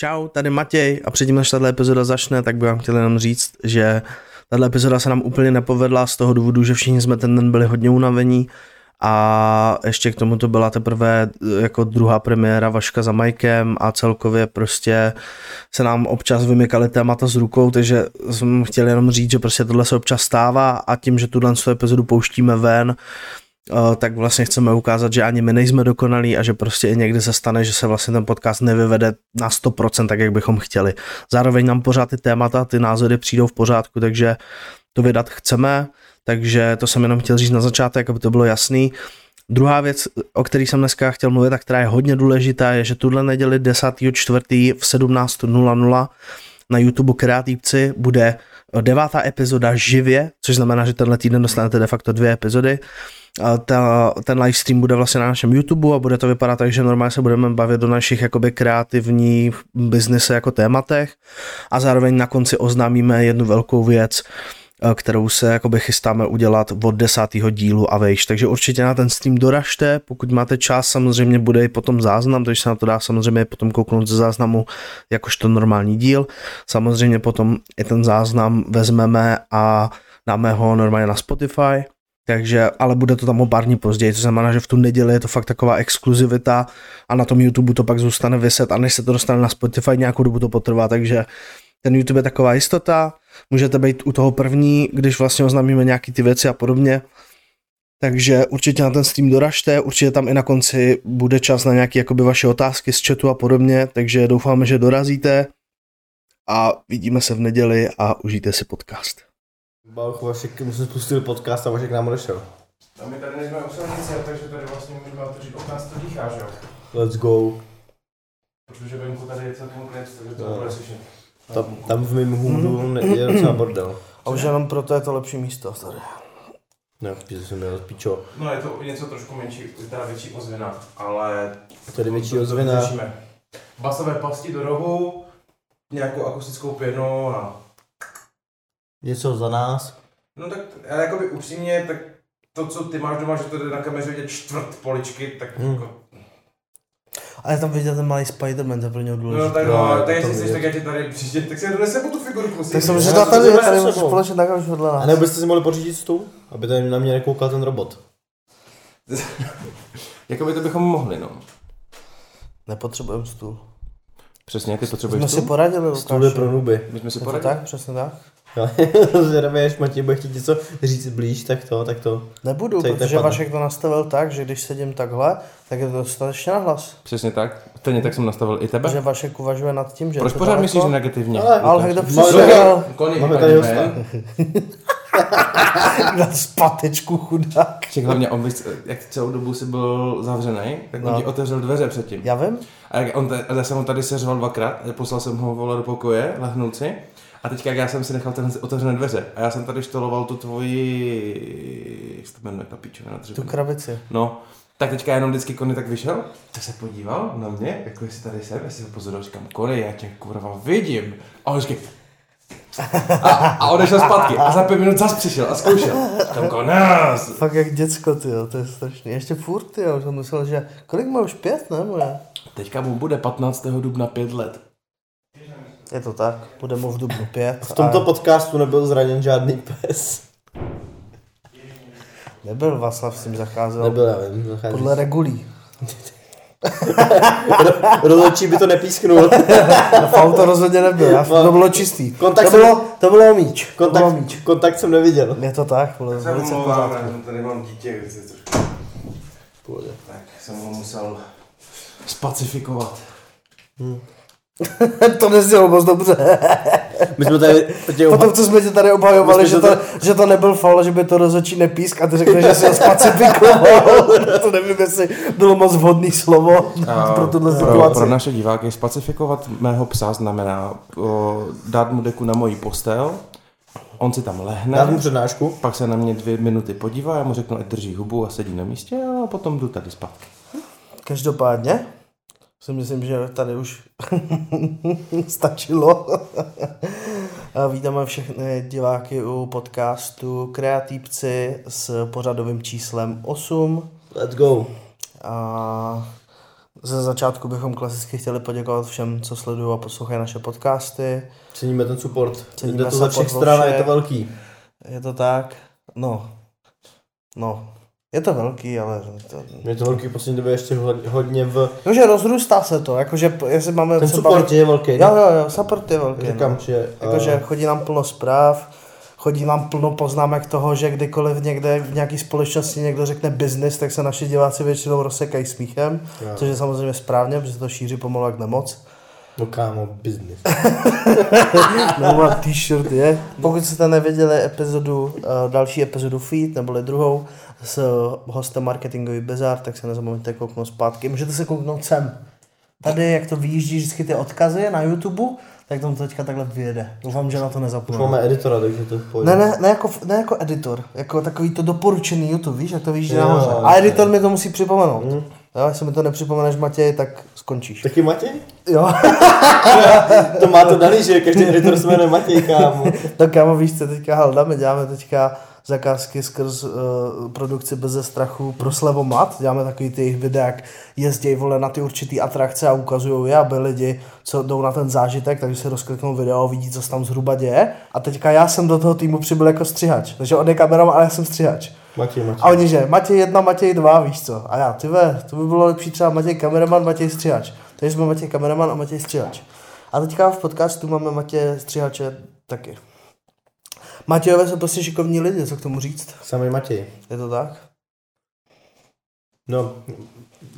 Čau, tady Matěj a předtím, než tato epizoda začne, tak bych vám chtěl jenom říct, že tato epizoda se nám úplně nepovedla z toho důvodu, že všichni jsme ten den byli hodně unavení a ještě k tomu to byla teprve jako druhá premiéra Vaška za Majkem a celkově prostě se nám občas vymykaly témata z rukou, takže jsem chtěl jenom říct, že prostě tohle se občas stává a tím, že tuhle epizodu pouštíme ven, Eh, tak vlastně chceme ukázat, že ani my nejsme dokonalí a že prostě i někdy se stane, že se vlastně ten podcast nevyvede na 100% tak, jak bychom chtěli. Zároveň nám pořád ty témata, ty názory přijdou v pořádku, takže to vydat chceme, takže to jsem jenom chtěl říct na začátek, aby to bylo jasný. Druhá věc, o které jsem dneska chtěl mluvit a která je hodně důležitá, je, že tuhle neděli 10.4. v 17.00 na YouTube Kreativci bude devátá epizoda živě, což znamená, že tenhle týden dostanete de facto dvě epizody. Ta, ten live stream bude vlastně na našem YouTube a bude to vypadat tak, že normálně se budeme bavit do našich jakoby kreativních biznise jako tématech. A zároveň na konci oznámíme jednu velkou věc, kterou se jakoby chystáme udělat od desátého dílu a vejš. Takže určitě na ten stream doražte, pokud máte čas, samozřejmě bude i potom záznam, takže se na to dá samozřejmě potom kouknout ze záznamu jakožto normální díl. Samozřejmě potom i ten záznam vezmeme a dáme ho normálně na Spotify, takže, ale bude to tam o pár dní později, to znamená, že v tu neděli je to fakt taková exkluzivita a na tom YouTube to pak zůstane vyset a než se to dostane na Spotify, nějakou dobu to potrvá, takže ten YouTube je taková jistota, můžete být u toho první, když vlastně oznámíme nějaký ty věci a podobně, takže určitě na ten stream doražte, určitě tam i na konci bude čas na nějaké jakoby vaše otázky z chatu a podobně, takže doufáme, že dorazíte a vidíme se v neděli a užijte si podcast. Balch, Vašek, my jsme spustili podcast a Vašek nám odešel. A my tady nejsme u silnice, takže tady vlastně můžeme otevřít okna, to dýchá, že jo? Let's go. Protože venku tady je celkem klid, takže to No. bude slyšet. Tam, tam v mém hůdu je docela bordel. A už jenom proto je to lepší místo tady. Ne, píšu jsem měl pičo. No je to něco trošku menší, teda větší ozvěna, ale... Tady větší ozvěna. Basové pasti do rohu, nějakou akustickou pěnu a... Něco za nás. No tak, ale jakoby upřímně, tak to, co ty máš doma, že to jde na kameře vidět čtvrt poličky, tak Hmm. jako... Ale tam viděl ten malý Spider-Man, to je pro něho důležité. No tak No, no, to tak jestli vidět. tak já ti tady příště, tak si donesem tu figurku. Tak jsem, si- že tady, tady můžeš takhle už vedle A nebo byste si mohli pořídit stůl? Aby tady na mě nekoukal ten robot. Jakoby to bychom mohli, no. Nepotřebujeme stůl. Přesně, ty Jsme potřebuješ si stůl? poradili, Stůl je pro nuby. My jsme si poradili. tak, přesně tak. Zvědavě, až Matěj bude chtít něco říct blíž, tak to, tak to. Nebudu, To je protože. Vašek to nastavil tak, že když sedím takhle, tak je to dostatečně nahlas. Přesně tak. Stejně tak jsem nastavil i tebe. Že Vašek uvažuje nad tím, že Proč pořád daleko. myslíš negativně? Ale- Ale kdo Máme- přišel Máme tady hosta. na spatečku chudák. Však hlavně on, bys- jak celou dobu si byl zavřený, tak on No. ti otevřel dveře předtím. Já vím, A jak on te, a já jsem ho tady seřval dvakrát, a poslal jsem ho vole do pokoje, lehnout si. A teďka jak já jsem si nechal ten otevřené dveře. A já jsem tady štoloval tu tvoji... Jak se to jmenuje ta pičovina? tu krabici. No, tak teďka jenom vždycky Kony tak vyšel, tak se podíval na mě, jako jestli tady jsem, jestli ho pozoroval, říkám, Kony, já tě kurva vidím. A on říká, a, a odešel zpátky a za pět minut zas přišel a zkoušel. Tam konec. Fakt jak děcko, ty to je strašný. Ještě furt, ty jsem myslel, že... Kolik má už pět, ne moje? Teďka mu bude 15. dubna pět let. Je to tak, bude mu v dubnu pět. V tomto a podcastu nebyl zraněn žádný pes. Nebyl Václav s tím zacházel. Nebyl, já vím. zachází. Podle regulí. Rozhodčí by to nepísknul. V auto rozhodně nebyl, já, to bylo čistý. Kontakt to jsem- bylo, to bylo míč. To bylo Kontakt, míč. kontakt jsem neviděl. Je to tak, bylo Se velice pořádku. tady mám dítě, když se trošku... Tak jsem ho musel spacifikovat. to nezdělo moc dobře. My jsme tady tě Potom, co jsme tě tady obhajovali, že to, že to nebyl faul, že by to rozhodčí nepísk a ty řekneš, že jsi ho spacifikoval. to nevím, jestli bylo moc vhodný slovo pro tuhle pro, situaci. pro naše diváky spacifikovat mého psa znamená o, dát mu deku na mojí postel, on si tam lehne, Dát mu přednášku. pak se na mě dvě minuty podívá, já mu řeknu, ať drží hubu a sedí na místě a potom jdu tady zpátky. Každopádně si myslím, že tady už stačilo. A Vítáme všechny diváky u podcastu Kreativci s pořadovým číslem 8. Let's go. A Ze začátku bychom klasicky chtěli poděkovat všem, co sledují a poslouchají naše podcasty. Ceníme ten support. Ceníme Jde to ze všech stran je to velký. Je to tak? No. No. Je to velký, ale to... Je to velký v poslední době ještě ho- hodně v... Jakože rozrůstá se to, jakože jestli máme... Ten support bavit- je velký. Jo, jo, jo, support je velký. Říkám, no. že... Jakože eh, chodí nám plno zpráv, chodí nám plno poznámek toho, že kdykoliv někde v nějaké společnosti někdo řekne business, tak se naši diváci většinou rozsekají smíchem, Jo. což je samozřejmě správně, protože to šíří pomalu jak nemoc. No kámo, business. No a t-shirt je. Pokud jste neviděli epizodu, eh, další epizodu Feed, neboli druhou, s hostem Marketingový Bizar, tak se nezapomeňte kouknout zpátky. Můžete se kouknout sem. Tady, jak to vyjíždí vždycky ty odkazy na YouTube, tak tam to teďka takhle vyjede. Doufám, že na to Už nezapomenu. máme editora, takže to pojde. Ne, ne, ne, jako, ne jako editor, jako takový to doporučený YouTube, víš, jak to vyjíždí Jo, nahoře. A editor mi to musí připomenout. Mm. Jo, jestli mi to nepřipomeneš, Matěj, tak skončíš. Taky Matěj? Jo, To má to daný, že každý editor se jmenuje Matěj, kámo. tak kámo, víš, co teďka halda, my děláme teďka zakázky skrz uh, produkci Beze strachu pro Slevomat. Děláme takový ty jejich videa, jak jezdí vole na ty určitý atrakce a ukazují je, aby lidi, co jdou na ten zážitek, takže se rozkliknou video a vidí, co se tam zhruba děje. A teďka já jsem do toho týmu přibyl jako střihač. Takže on je kameraman, ale já jsem střihač. Matěj, Matěj. A oni že, Matěj jedna, Matěj dva, víš co? A já, ty ve, to by bylo lepší třeba Matěj kameraman, Matěj střihač. Takže jsme Matěj kameraman a Matěj střihač. A teďka v podcastu máme Matěj střihače taky. Matějové jsou prostě šikovní lidi, co k tomu říct? Samý Matěj. Je to tak? No,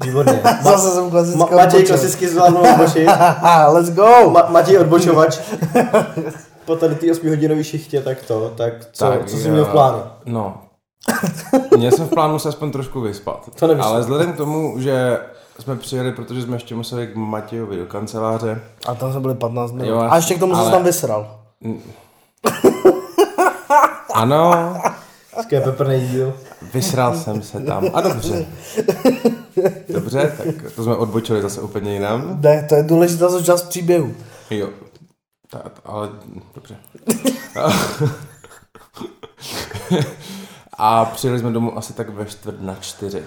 výborně. Zase jsem klasicky Ma- Matěj odbočil. klasicky zvládnul odbočit. Let's go! Ma- Matěj odbočovač. Po tady té 8 hodinové šichtě, tak to, tak co, Tak, co jsi měl v plánu? No. Měl jsem v plánu se aspoň trošku vyspat. To nemyslím. Ale vzhledem k tomu, že jsme přijeli, protože jsme ještě museli k Matějovi do kanceláře. A tam jsme byli 15 minut. Jo, a ještě k tomu ale... ale- se tam vysral. Ano, peprný díl. vysral jsem se tam. A dobře. Dobře, tak to jsme odbočili zase úplně jinam. Ne, to je důležitá součást příběhu. Jo. Ta, ale dobře. A přijeli jsme domů asi tak ve čtvrt na čtyři.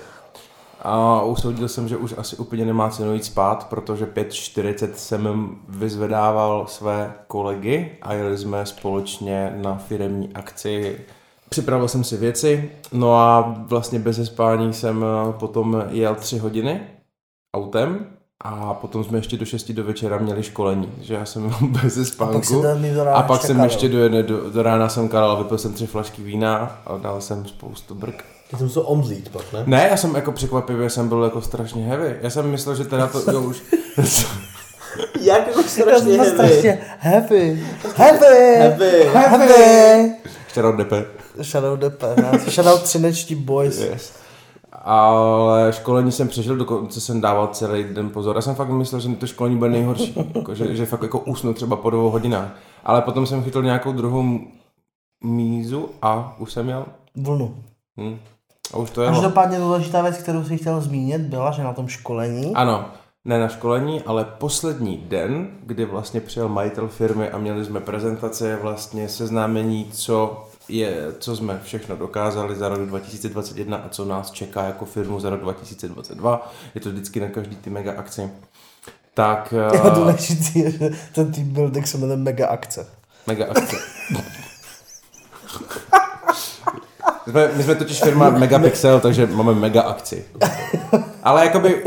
A usoudil jsem, že už asi úplně nemá cenu jít spát, protože 5.40 jsem vyzvedával své kolegy a jeli jsme společně na firemní akci. Připravil jsem si věci, no a vlastně bez spání jsem eh, potom jel tři hodiny autem a potom jsme ještě do 6 do večera měli školení, že já jsem bez A pak spánku. do rána A pak jsem ještě do, jedné, do, do rána jsem kalal, vypil jsem tři flašky vína a dal jsem spoustu brk. Ty jsem se omdlít pak, ne? Ne, já jsem jako překvapivě jsem byl jako strašně heavy. Já jsem myslel, že teda to jo, už... Jak jako strašně heavy. strašně happy. Happy. Heavy. Happy. Shoutout Depe. Shadow DP. ne? Shadow třinečtí boys. Yes. Ale školení jsem přežil, dokonce jsem dával celý den pozor. Já jsem fakt myslel, že to školení bude nejhorší. Jako, že, že fakt jako usnu třeba po dvou hodinách. Ale potom jsem chytil nějakou druhou mízu a už jsem jel. Vlnu. Hm. A už to jelo. Každopádně důležitá věc, kterou si chtěl zmínit, byla, že na tom školení Ano, ne na školení, ale poslední den, kdy vlastně přijel majitel firmy a měli jsme prezentace, vlastně seznámení, co je, co jsme všechno dokázali za rok 2021 a co nás čeká jako firmu za rok 2022. Je to vždycky na každý ty mega akci. Tak je uh, důležitý, je, že ten team building se jmenuje Mega Akce. mega akce. My jsme, my jsme totiž firma Megapixel, takže máme mega akci. Ale jakoby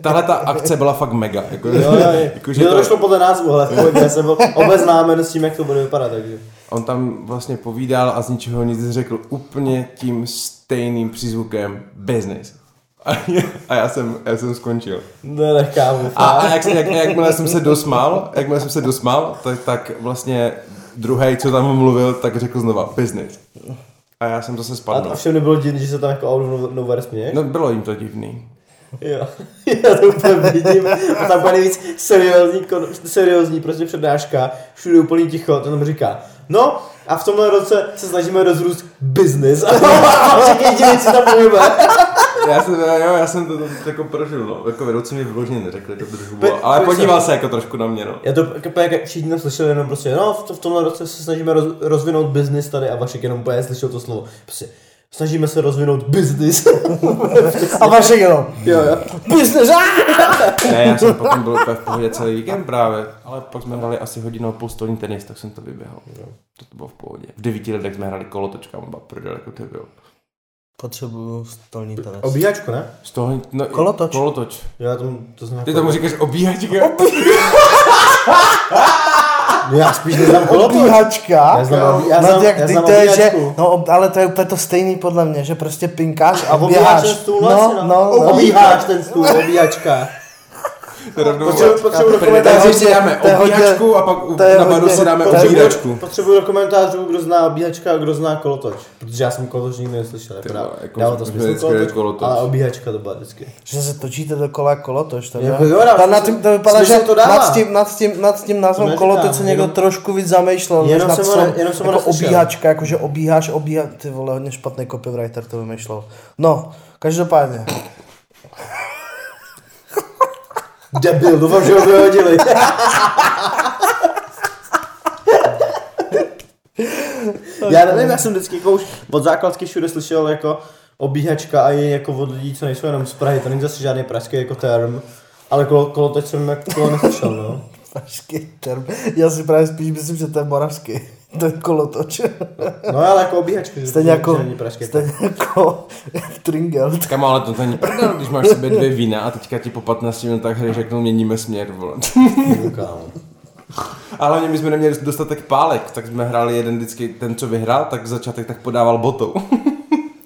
tahle ta akce byla fakt mega. Jako, Jo, jo, jo. jako, Že to šlo podle názvu, ale já jsem byl obeznámen s tím, jak to bude vypadat, takže. On tam vlastně povídal a z ničeho nic řekl úplně tím stejným přízvukem business. A, a já, jsem, já jsem skončil. Ne, ne, kámo. A, a jak, jak, jakmile jsem se dosmal, jakmile jsem se dosmal, tak, tak vlastně druhý, co tam mluvil, tak řekl znova business. A já jsem zase spadl. a všem nebylo divný, že se tam jako out of nowhere směješ? No bylo jim to divný. Jo, já to úplně vidím. A tam bude nejvíc seriózní, seriózní prostě přednáška, všude úplně ticho, ten tam říká, no a v tomhle roce se snažíme rozrůst business. A všichni jediný, co tam povíme. Já jsem, jo, já jsem to, to, to jako prožil, no. Jako vedoucí mi vyloženě neřekli, to držu, Pe- ale podíval se jako trošku na mě, no. Já to jak, jak všichni tam slyšeli jenom prostě, no v, to, v tomhle roce se snažíme roz, rozvinout business tady a Vašek jenom úplně slyšel to slovo. Prostě snažíme se rozvinout business. A vaše jenom. jo, jo. Business! Ne, já jsem potom byl úplně v pohodě celý víkend právě, ale pak jsme hráli asi hodinu a půl stolní tenis, tak jsem to vyběhal. To, to bylo v pohodě. V devíti letech jsme hráli kolotočka, mám prdel, jako ty byl. Potřebuju stolní tenis. Obíhačku, ne? Toho, no, Kolotoč. Kolotoč. Já tomu, to znamená... Ty tomu říkáš obíhačka? No já spíš neznám kolotoč. Obíhačka. Já znám já no, znám- jak, já ty znám to je, že, no, ale to je úplně to stejný podle mě, že prostě pinkáš a A obíháš běháš. ten stůl no, asi, no, no, Obíháš ten stůl, obíhačka. Rovnou- Potřebuji- dokumentář. takže si dáme obíhačku a pak na baru hodně- si dáme obíhačku. Potřebuji do komentářů, kdo zná obíhačka a kdo zná kolotoč. Protože já jsem kolotoč nikdy neslyšel. Jako dává to smysl kolotoč, kolotoč. a obíhačka to byla vždycky. Že se točíte dokola jako kolotoč. To, Jako ne? jo, dá Ta- na smysl. tím, to vypadá, že to dává. nad tím, nad tím, nad tím názvem To kolotoč se někdo trošku víc zamýšlel. Jenom jsem ho jako neslyšel. obíhačka, jakože obíháš, obíhá, ty vole, hodně špatný copywriter to vymýšlel. No, každopádně. Debil, doufám, že ho vyhodili. já nevím, já jsem vždycky jako už od základky všude slyšel jako obíhačka a i jako od lidí, co nejsou jenom z Prahy, to není zase žádný pražský jako term, ale kolo, kolo teď jsem jako neslyšel, no. Pražský term. Já si právě spíš myslím, že to je moravský. To je kolotoč. No ale jako obíhačka, že Stejně to jako, stejně jako Tringel. Kamo, ale to není prdel, když máš sobě dvě vína a teďka ti po 15 minutách hry řeknou měníme směr, vole. kámo. Ale hlavně my jsme neměli dostatek pálek, tak jsme hráli jeden vždycky, ten co vyhrál, tak začátek tak podával botou.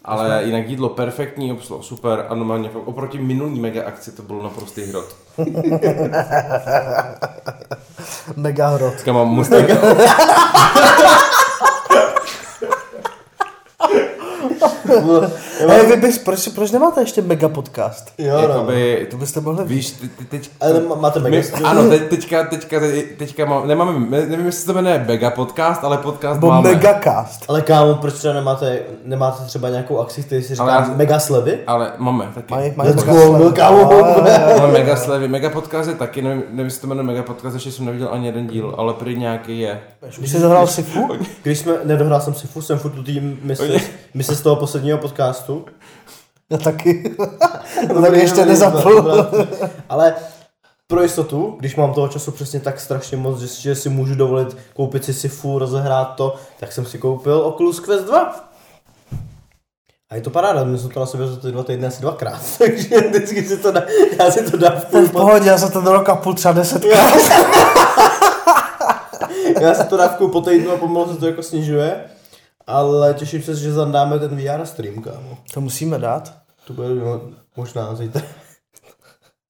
Ale jinak jídlo perfektní, obsluho super a normálně fakt oproti minulý mega akci to bylo naprostý hrot. Mega hrot. Kamo, musíte, Hej, vy bys, proč, proč nemáte ještě mega podcast? Jo, no. jakoby, To byste mohli víš, ty, ty, teď, Ale má- máte mega my, studio? ano, teď, teďka, teďka, teďka má, nemáme, nevím, jestli to jmenuje Mega Podcast, ale podcast Nebo máme. megacast. Ale kámo, proč třeba nemáte, nemáte třeba nějakou akci, který si Ale říká mega slevy? Ale máme taky. Mají, mají Let's go, no, kámo. Máme mega slevy, mega podcast je taky, nevím, nevím, jestli to jmenuje mega podcast, ještě jsem neviděl ani jeden díl, ale prý nějaký je. Už jsi dohrál Sifu? Když jsme, nedohrál jsem si furt, jsem furt tu tým mysli, mysli z toho posledního podcastu. Já taky. No, to taky ještě nezapl. Ale pro jistotu, když mám toho času přesně tak strašně moc, že, že si můžu dovolit koupit si Sifu, rozehrát to, tak jsem si koupil Oculus Quest 2. A je to paráda, my jsme to na sebe za ty dva týdny asi dvakrát, takže vždycky si to dá, já si to dám v půl, V pohodě, já za ten rok a půl třeba desetka. já si to půl po týdnu a pomalu se to jako snižuje. Ale těším se, že zadáme ten VR stream, kámo. To musíme dát. To bude no, možná zítra.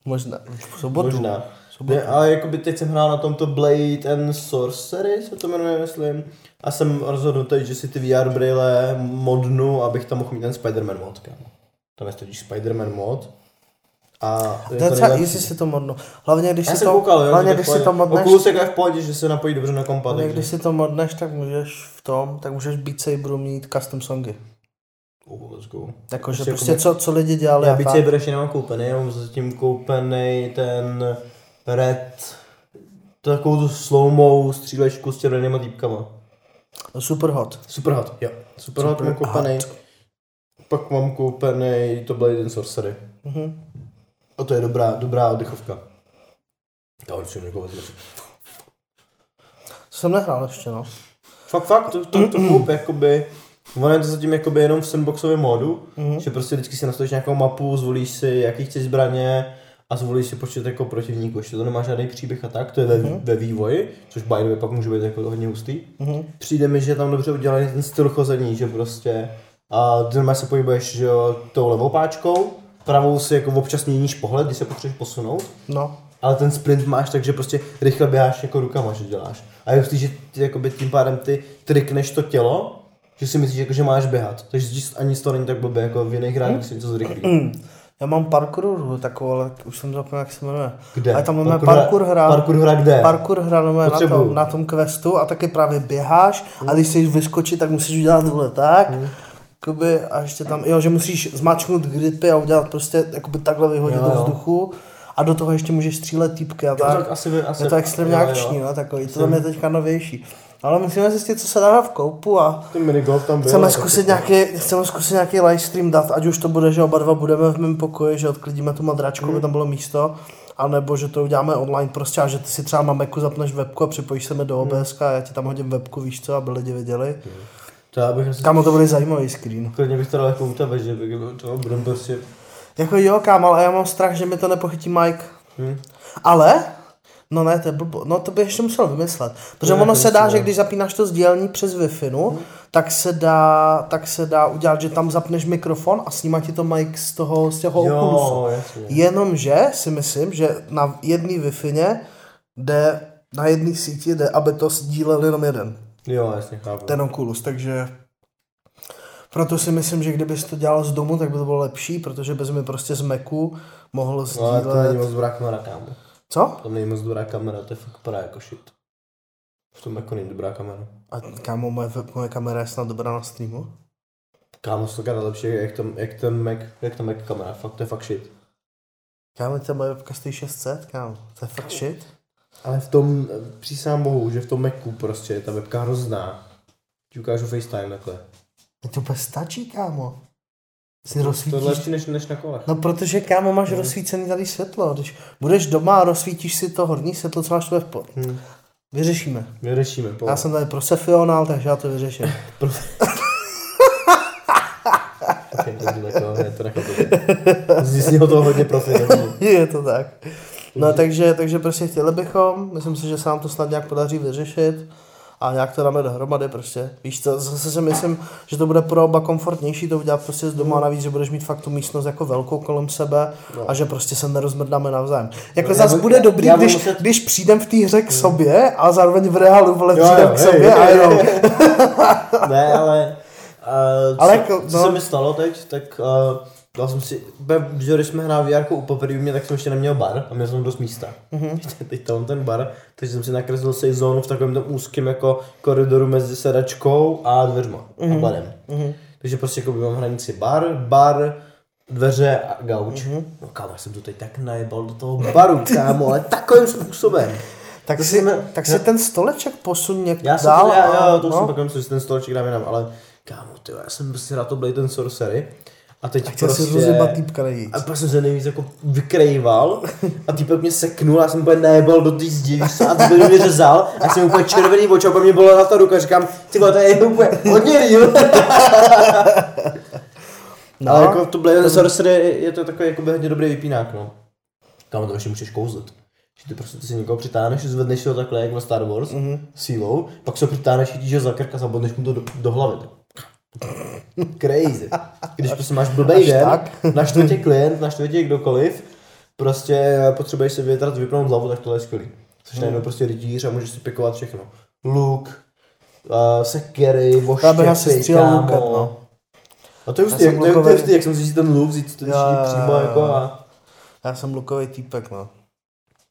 Možná. V sobotu. Možná. Sobotu. Ne, ale jakoby teď jsem hrál na tomto Blade and Sorcery, se to jmenuje, myslím. A jsem rozhodnutý, že si ty VR brýle modnu, abych tam mohl mít ten Spider-Man mod, kámo. Tam je totiž Spider-man mod. A je To třeba, nejlepší. jestli si to modno. Hlavně když si to, koukal, jo, hlavně že když si to modneš, Oculus je v pohodě, že se napojí dobře na kompa. hlavně takže- když si to modneš, tak můžeš v tom, tak můžeš Beat Saberu mít custom songy. Oh, let's go. Jakože Ještě prostě jakoby- co, co lidi dělali. Já Beat. Saber ještě nemám koupený, já mám zatím koupený ten Red, takovou tu slow střílečku s červenýma týpkama. Super hot. Super hot, jo. Super, hot Super mám koupený. hot. Pak mám koupený to Blade and Sorcery. Mhm. A to je dobrá, dobrá oddechovka. Já určitě někoho vezmu. To jsem nehrál ještě, no. Fakt, fakt, to, to, to koup, jakoby, ono je to zatím jakoby jenom v sandboxovém módu, Mhm. že prostě vždycky si nastavíš nějakou mapu, zvolíš si, jaký chceš zbraně a zvolíš si počet jako protivníků. Ještě to nemá žádný příběh a tak, to je ve, Mhm. ve vývoji, což by the way pak může být jako hodně hustý. Mhm. Přijde mi, že je tam dobře udělaný ten styl chození, že prostě a ty se pohybuješ že jo, tou levou páčkou, pravou si jako občas měníš pohled, když se potřebuješ posunout, No. ale ten sprint máš tak, že prostě rychle běháš jako rukama, že děláš. A je že ty, jakoby tím pádem ty trikneš to tělo, že si myslíš, jako, že máš běhat. Takže ani z toho není tak blbě, jako v jiných hrách, když si něco zrychlí. Já mám parkour takovou, ale už jsem zapomněl, jak se jmenuje. Kde? Ale tam máme Parkour parkour hra. parkour hra kde? Parkour hra no, na, tom, na tom questu a taky právě běháš a když chceš vyskočit, tak musíš udělat tohle tak. Hmm. Jakoby, a ještě tam, jo, že musíš zmáčknout gripy a udělat prostě jakoby takhle vyhodit Jo, do jo. vzduchu. a do toho ještě můžeš střílet týpky a Jo, tak. tak asi, asi, je to extrémně jo, jo. akční, no, takový, to tam je teďka novější. Ale musíme zjistit, co se dá v koupu a tam byl. chceme zkusit, nějaký, chceme zkusit nějaký live stream dát, ať už to bude, že oba dva budeme v mém pokoji, že odklidíme tu madračku, Mhm. aby tam bylo místo, a nebo že to uděláme online prostě a že ty si třeba na Macu zapneš webku a připojíš se mi do Mhm. OBS a já ti tam hodím webku, víš co, aby lidi viděli. To já bych asi... Kámo, to bude zajímavý screen. Klidně bych to dal jako u tebe, že bych to budem prostě... Jako jo, kámo, ale já mám strach, že mi to nepochytí Mike. Hm. Ale, no ne, to je blbo, no to by ještě musel vymyslet. Protože To je ono jako se dá, myslím, že když zapínáš to sdílení přes wi no, tak se dá, tak se dá udělat, že tam zapneš mikrofon a snímá ti to Mike z toho, z toho. Jo, jasně. Jenomže si myslím, že na jedný wi jde, na jedné síti jde, aby to sdílel jenom jeden, Jo, jasně, chápu. ten Oculus, takže proto si myslím, že kdybys to dělal z domu, tak by to bylo lepší, protože bys mi prostě z Macu mohl No, ale to není sdílet. moc dobrá kamera, kámo. Co? To není moc dobrá kamera, to je fakt vypadá jako shit. V tom jako není dobrá kamera. A kámo, moje, moje kamera je snad dobrá na streamu? Kámo, stokrát lepší, jak, ten, jak ten Mac, jak ten Mac kamera, fakt, to je fakt shit. Kámo, to moje webka stojí 600, kámo. To je fakt shit. Ale v tom, přísám bohu, že v tom Macu prostě je ta webka hrozná. Ti ukážu FaceTime takhle. To to úplně stačí, kámo. Si To je rozsvítíš. lepší než, než na kolech. No protože, kámo, máš rozsvícený tady světlo. Když budeš doma a rozsvítíš si to horní světlo, co máš tvoje pod. Hm. Vyřešíme. Vyřešíme, po. Já jsem tady profesionál, takže já to vyřeším. Okay, dobře, tak jo, je to nechápu. Zjistil to hodně profilů. je to tak. No takže, takže prostě chtěli bychom, myslím si, že se nám to snad nějak podaří vyřešit a nějak to dáme dohromady prostě. Víš co, zase si myslím, že to bude pro oba komfortnější to udělat prostě z doma a navíc, že budeš mít fakt tu místnost jako velkou kolem sebe a že prostě se nerozmrdáme navzájem. Jako No, zase bude dobrý, já když, muset- když přijdem v té hře k sobě a zároveň v reálu vole Jo, přijdem jo, k hej, sobě a hej, jenom. hej. ne, ale... Uh, co, Ale jako, co no. se mi stalo teď, tak uh, dal jsem si, že když jsme hráli VR u poprvé mě, tak jsem ještě neměl bar a měl jsem dost místa. Mm-hmm. Teď tam ten bar, takže jsem si nakreslil safe zónu v takovém tom úzkém jako koridoru mezi sedačkou a dveřma mm-hmm. a barem. Mm-hmm. Takže prostě jako mám hranici bar, bar, dveře a gauč. Mm-hmm. No kámo, já jsem to teď tak najebal do toho baru, kámo, ale takovým způsobem. Tak To si, jsme- tak si ten stoleček posun někde Já jsem dál. to, já, jo, to no. jsem pak myslím, že ten stoleček dám jinam, ale kámo, ty, já jsem prostě na to byl ten sorcery a teď A chtěl prostě... si rozjebat týpka nejvíc. a pak jsem se nejvíc jako vykrejval a týpek mě seknul, já jsem úplně najebal do té zdi, a týpek mě řezal a já jsem úplně červený oči a mě byla na ta ruka, říkám, ty to je úplně hodně real. No, Ale jako to Blade Sorcery je to takový jako hodně dobrý vypínák, no. Kámo, to ještě můžeš kouzlit. Že ty prostě ty si někoho přitáhneš, zvedneš ho takhle, jak ve Star Wars, Mhm. mm-hmm. sílou, pak se ho přitáhneš, chytíš ho za krk a zabodneš mu to do, do hlavy. Crazy. Když prostě máš blbej Až den, tak? naštve tě klient, naštve tě kdokoliv, prostě potřebuješ si vyvětrat, vypnout hlavu, tak tohle je skvělý. Jsi najednou prostě rytíř a můžeš si pikovat všechno. Luk, uh, sekery, Já střílel kámo. no. A to je Já hustý, jsem jak, to je- to hustý, jak jsem si ten luk vzít Jo, jo, přímo jako a... Já jsem lukový týpek, no.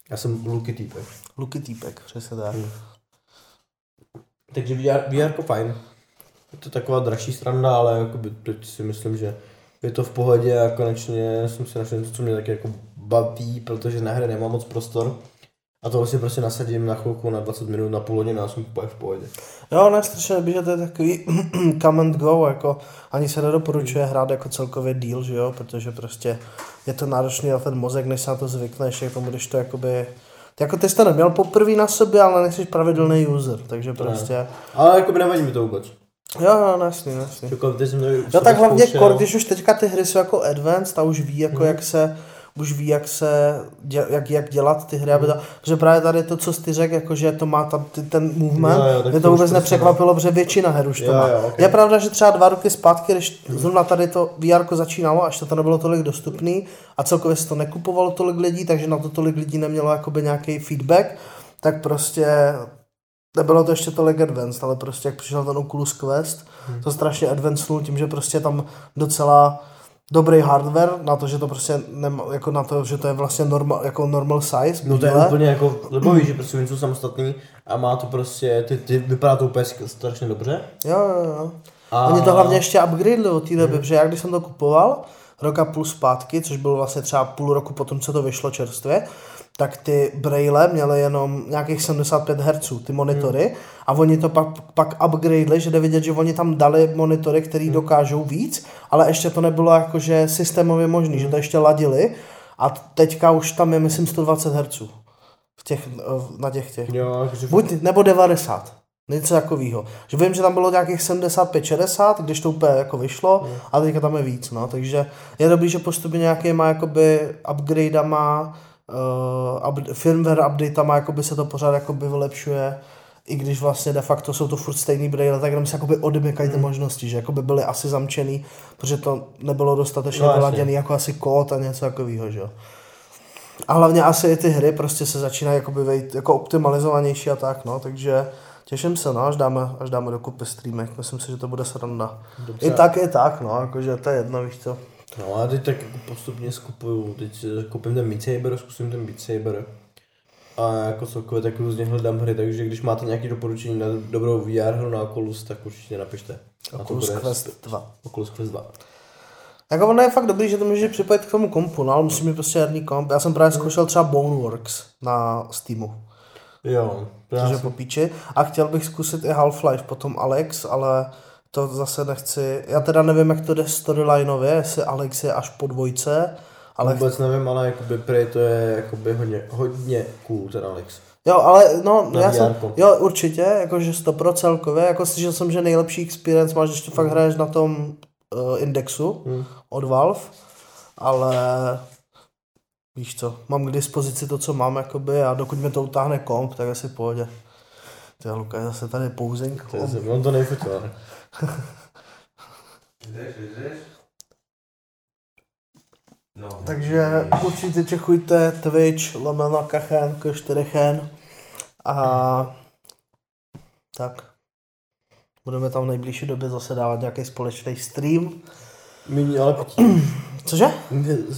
Já jsem luky týpek. Luky týpek, přesně tak. Hmm. Takže VR, VR jako fajn. Je to taková dražší strana, ale jakoby teď si myslím, že je to v pohodě a konečně jsem si našel něco, co mě taky jako baví, protože na hry nemám moc prostor. A tohle si prostě nasadím na chvilku, na 20 minut, na půl hodiny a jsem v pohodě. Jo, ne, strašně že to je takový come and go, jako ani se nedoporučuje hrát jako celkově deal, že jo, protože prostě je to náročný na ten mozek, než se na to zvykneš, jak tomu, když to jakoby... Jako ty jsi to neměl poprvé na sobě, ale nejsi pravidelný user, takže prostě... Ale jako by nevadí mi to vůbec. Jo, jo, no, jasný, no, jasný. No tak hlavně zkoušel. kor, když už teďka ty hry jsou jako advanced a už ví jako jak se už ví, jak se, dě, jak, jak dělat ty hry, aby to, protože právě tady to, co jsi řekl, jako že to má tam ty, ten movement, Jo, jo, mě to vůbec nepřekvapilo, protože většina her už to Jo, má. jo, ok. Je pravda, že třeba dva roky zpátky, když zrovna tady to VR začínalo, až to, to nebylo tolik dostupný a celkově se to nekupovalo tolik lidí, takže na to tolik lidí nemělo jakoby nějaký feedback, tak prostě nebylo to ještě tolik advanced, ale prostě jak přišel ten Oculus Quest, Hmm. to strašně advancenul tím, že prostě tam docela dobrý hardware na to, že to prostě nema, jako na to, že to je vlastně normal, jako normal size. No to je úplně jako libový, že prostě něco samostatný a má to prostě, ty, ty, vypadá to úplně strašně dobře. Jo, jo, jo. A... Oni to hlavně ještě upgradeli od té doby, protože já když jsem to kupoval, roka půl zpátky, což bylo vlastně třeba půl roku potom, co to vyšlo čerstvě, tak ty braille měly jenom nějakých 75 Hz, ty monitory, hmm. a oni to pak, pak upgradeli, že jde vidět, že oni tam dali monitory, které hmm. dokážou víc, ale ještě to nebylo jakože systémově možný, hmm. že to ještě ladili a teďka už tam je, myslím, 120 Hz v těch, na těch těch. Jo, jakože Buď, nebo 90. Něco takového. Že vím, že tam bylo nějakých 75-60, když to úplně jako vyšlo, mm. a teďka tam je víc, no. Takže je dobrý, že postupně nějakýma jakoby upgradeama, uh, up, firmware updateama jakoby se to pořád jakoby vylepšuje i když vlastně de facto jsou to furt stejný braille, tak jenom se jakoby odmykají ty Hmm. možnosti, že jakoby byly asi zamčený, protože to nebylo dostatečně No, vyladěný jako asi kód a něco takového, že jo. A hlavně asi i ty hry prostě se začínají jakoby vejít jako optimalizovanější a tak, no, takže těším se, no, až dáme, až dáme dokupy streamek, myslím si, že to bude sranda. Dobře. I tak, i tak, no, jakože to je jedno, víš co. No a teď tak jako postupně skupuju, teď koupím ten Beat Saber, zkusím ten Beat Saber. A jako celkově tak různě hledám hry, takže když máte nějaké doporučení na dobrou VR hru na Oculus, tak určitě napište. A to Oculus Quest 2. Oculus Quest 2. Jako ono je fakt dobrý, že to může připojit k tomu kompu, no, ale musí mít prostě herní komp. Já jsem právě zkoušel třeba Boneworks na Steamu. Jo, Takže po píči. A chtěl bych zkusit i Half-Life, potom Alex, ale to zase nechci. Já teda nevím, jak to jde storylineově, jestli Alex je až po dvojce, ale vůbec nevím, ale jakoby prej to je jakoby hodně, hodně cool ten Alex. Jo, ale no, Na já jsem, jo, určitě, jakože 100% celkově, jako slyšel jsem, že nejlepší experience máš, když to fakt hraješ na tom uh, indexu Hmm. od Valve, ale víš co, mám k dispozici to, co mám, jakoby, a dokud mi to utáhne komp, tak asi v pohodě. Ty Luka, je zase tady pouzenk. To je, on to nejfotil, ne? Jdeš, jdeš? No. Takže určitě čekujte Twitch, lomeno kachen, k4chen a tak. Budeme tam v nejbližší době zase dávat nějaký společný stream. Míň ale pití. Cože?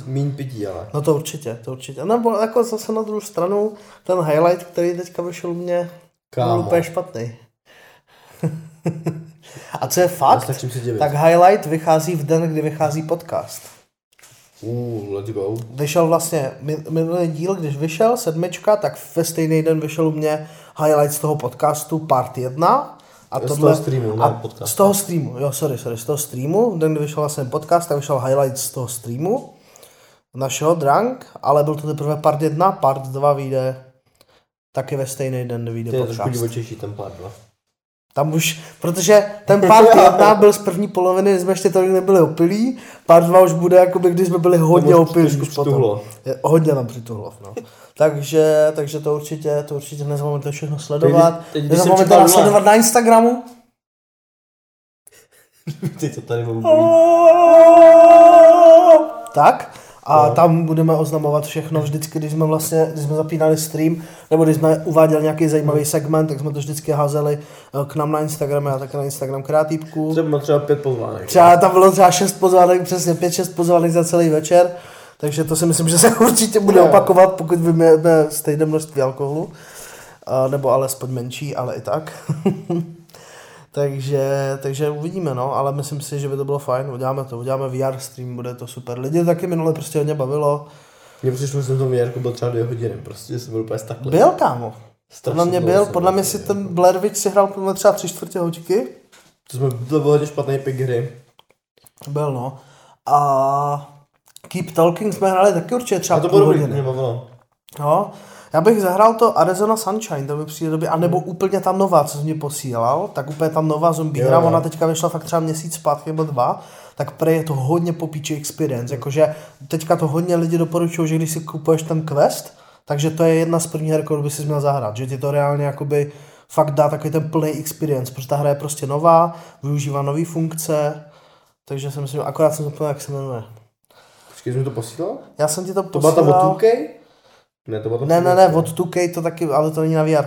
Míň pití, ale. No to určitě, to určitě. Nebo jako zase na druhou stranu, ten highlight, který teďka vyšel u mě, byl Kámo. úplně špatný. A co je fakt, tak highlight vychází v den, kdy vychází podcast. Uh, let's go. Vyšel vlastně mi- minulý díl, když vyšel, sedmička, tak ve stejný den vyšel u mě highlight z toho podcastu part 1. A Z tohle, toho streamu, ne a podcastu. Z toho streamu, jo, sorry, sorry, z toho streamu, v den, kdy vyšel vlastně podcast, tak vyšel highlight z toho streamu našeho Drunk, ale byl to teprve part 1, part 2 vyjde taky ve stejný den, kdy vyjde To je trošku podcast. divočejší ten pár dva. Tam už, protože ten part 1 byl z první poloviny, kdy jsme ještě tolik nebyli opilí, part 2 už bude jakoby, když jsme byli hodně opilí. potom. Je, hodně nám přituhlo, no. takže, takže to určitě, to určitě nezapomeňte všechno sledovat. Teď- teď, Nezapomeňte nás sledovat na Instagramu. Ty to tady mohu Tak. A No. tam budeme oznamovat všechno vždycky, když jsme vlastně, když jsme zapínali stream, nebo když jsme uváděli nějaký zajímavý segment, tak jsme to vždycky házeli eh, k nám na Instagram a také na Instagram Kreatýpku. Třeba třeba pět pozvánek. Třeba tam bylo třeba šest pozvánek, přesně pět, šest pozvánek za celý večer, takže to si myslím, že se určitě bude opakovat, pokud vymějeme stejné množství alkoholu, a, nebo alespoň menší, ale i tak. takže, takže uvidíme, no, ale myslím si, že by to bylo fajn, uděláme to, uděláme VR stream, bude to super. Lidi taky minule prostě hodně bavilo. Mně přišlo, že jsem tom VR byl třeba dvě hodiny, prostě jsem byl úplně takhle. Byl, kámo. Strašně Podle mě byl, podle mě si ten Blair Witch si hrál podle třeba tři čtvrtě hoďky. To, jsme, to byl hodně špatný pick hry. Byl, no. A Keep Talking jsme hráli taky určitě třeba A to půl bylo dobrý, mě bavilo. No, já bych zahrál to Arizona Sunshine, to mi přijde době, anebo úplně tam nová, co jsi mi posílal, tak úplně tam nová zombie hra, ona teďka vyšla fakt třeba měsíc zpátky nebo dva, tak prej je to hodně popíči experience, jakože teďka to hodně lidi doporučují, že když si kupuješ ten quest, takže to je jedna z prvních her, kterou by si měl zahrát, že ti to reálně jakoby fakt dá takový ten plný experience, protože ta hra je prostě nová, využívá nové funkce, takže si myslím, akorát jsem zapomněl, jak se jmenuje. Počkej, jsi mi to posílal? Já jsem ti to To byla posílal. ta od 2K? Ne, to byla ta Ne, ne, od ne, 2K. od 2K to taky, ale to není na VR.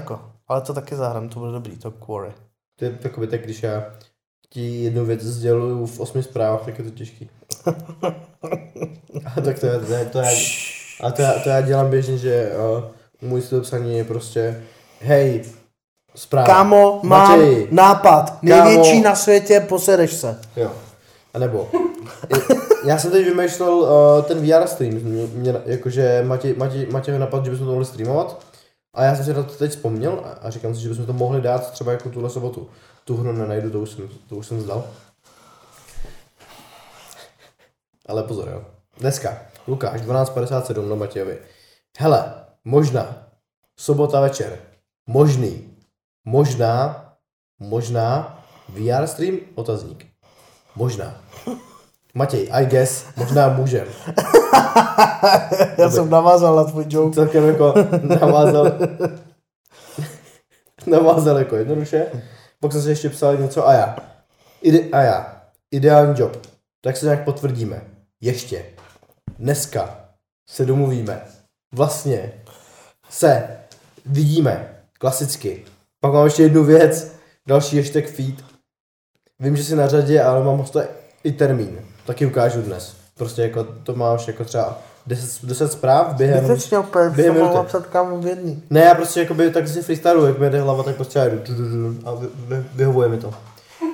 Ale to taky zahrám, to bude dobrý, to Quarry. To je takový tak, když já ti jednu věc sděluju v osmi zprávách, tak je to těžký. a tak to je, to je, to je, a to já, to já dělám běžně, že uh, můj styl psaní je prostě hej, zpráva. Kámo, mám Matěj. nápad, největší na světě, posedeš se. Jo. A nebo Já jsem teď vymýšlel uh, ten VR stream, mě, mě, jakože Matěj, Matěj, mi napadl, že bychom to mohli streamovat. A já jsem si na to teď vzpomněl a, a říkám si, že bychom to mohli dát třeba jako tuhle sobotu. Tu hru nenajdu, to už jsem, to už jsem zdal. Ale pozor, jo. Dneska, Lukáš, 12.57 na Matějovi. Hele, možná, sobota večer, možný, možná, možná, VR stream, otazník. Možná. Matěj, I guess, možná můžem. Já jsem navázal na tvůj joke. Celkem jako navázal, navázal jako jednoduše. Pak jsem si ještě psal něco a já. Ide, a já. Ideální job. Tak se nějak potvrdíme. Ještě. Dneska se domluvíme. Vlastně se vidíme. Klasicky. Pak mám ještě jednu věc. Další hashtag feed. Vím, že jsi na řadě, ale mám to i termín. Taky ukážu dnes. Prostě jako to máš jako třeba 10, 10 zpráv během... Zbytečně úplně, během to mám minuty. napsat kámo v jedný. Ne, já prostě jakoby tak si freestylu, jak mi jde hlava, tak prostě já jdu du, du, du, a vy, vy, vyhovuje mi to.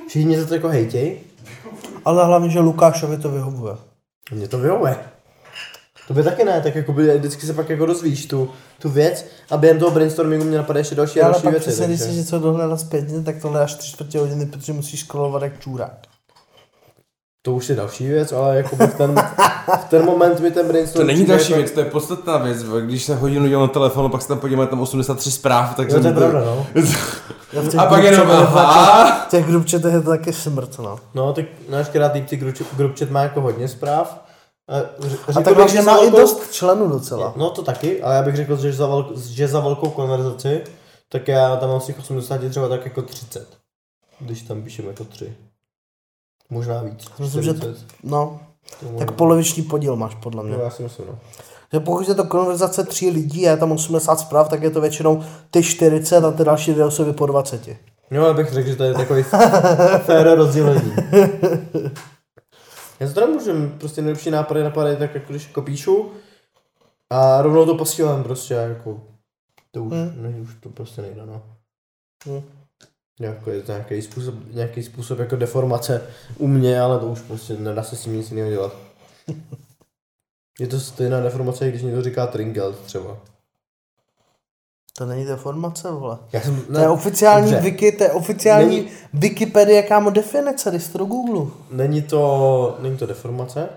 Všichni mě za to jako hejtěj, Ale hlavně, že Lukášovi to vyhovuje. a mě to vyhovuje. To by taky ne, tak jakoby vždycky se pak jako dozvíš tu, tu věc a během toho brainstormingu mě napadá ještě další a Ale další pak věci. přesně, když takže- si něco dohledat zpětně, tak tohle až tři čtvrtě hodiny, protože musíš scrollovat jak čůrák. To už je další věc, ale jakoby v ten, v ten moment mi ten To brainstorm... není přijde další jako- věc, to je podstatná věc. Když se hodinu dělal na telefonu, pak se tam podíváme tam 83 zpráv, tak Jo, jsem to je pravda, no. A pak jenom, to aha. V těch grupčetech je to taky smrt, no. No, tak náš group chat má jako hodně zpráv. A, ř- A řekl tak bych, že má za i velkou- dost členů docela. No to taky, ale já bych řekl, že za, velk, že za velkou konverzaci, tak já tam mám z těch 80 třeba tak jako 30. Když tam píšeme jako 3. Možná víc. Myslím, že 40, No, tak poloviční podíl máš podle mě. No, já si myslím, no. Že pokud je to konverzace tří lidí a je tam 80 zpráv, tak je to většinou ty 40 a ty další dvě osoby po 20. No, já bych řekl, že to je takový fér rozdělení. Já to nemůžu, prostě nejlepší nápady napadají tak, jako když jako píšu a rovnou to posílám prostě jako to už, Hmm. ne, už to prostě nejde, no. Hmm. Jako je to nějaký způsob, nějaký způsob jako deformace u mě, ale to už prostě nedá se s tím nic jiného dělat. Je to stejná deformace, jak když někdo říká tringelt třeba. To není deformace, vole. Já jsem, To je oficiální dobře. wiki, to je oficiální Není- Wikipedia, kámo definice, když to Google. Není to, není to deformace,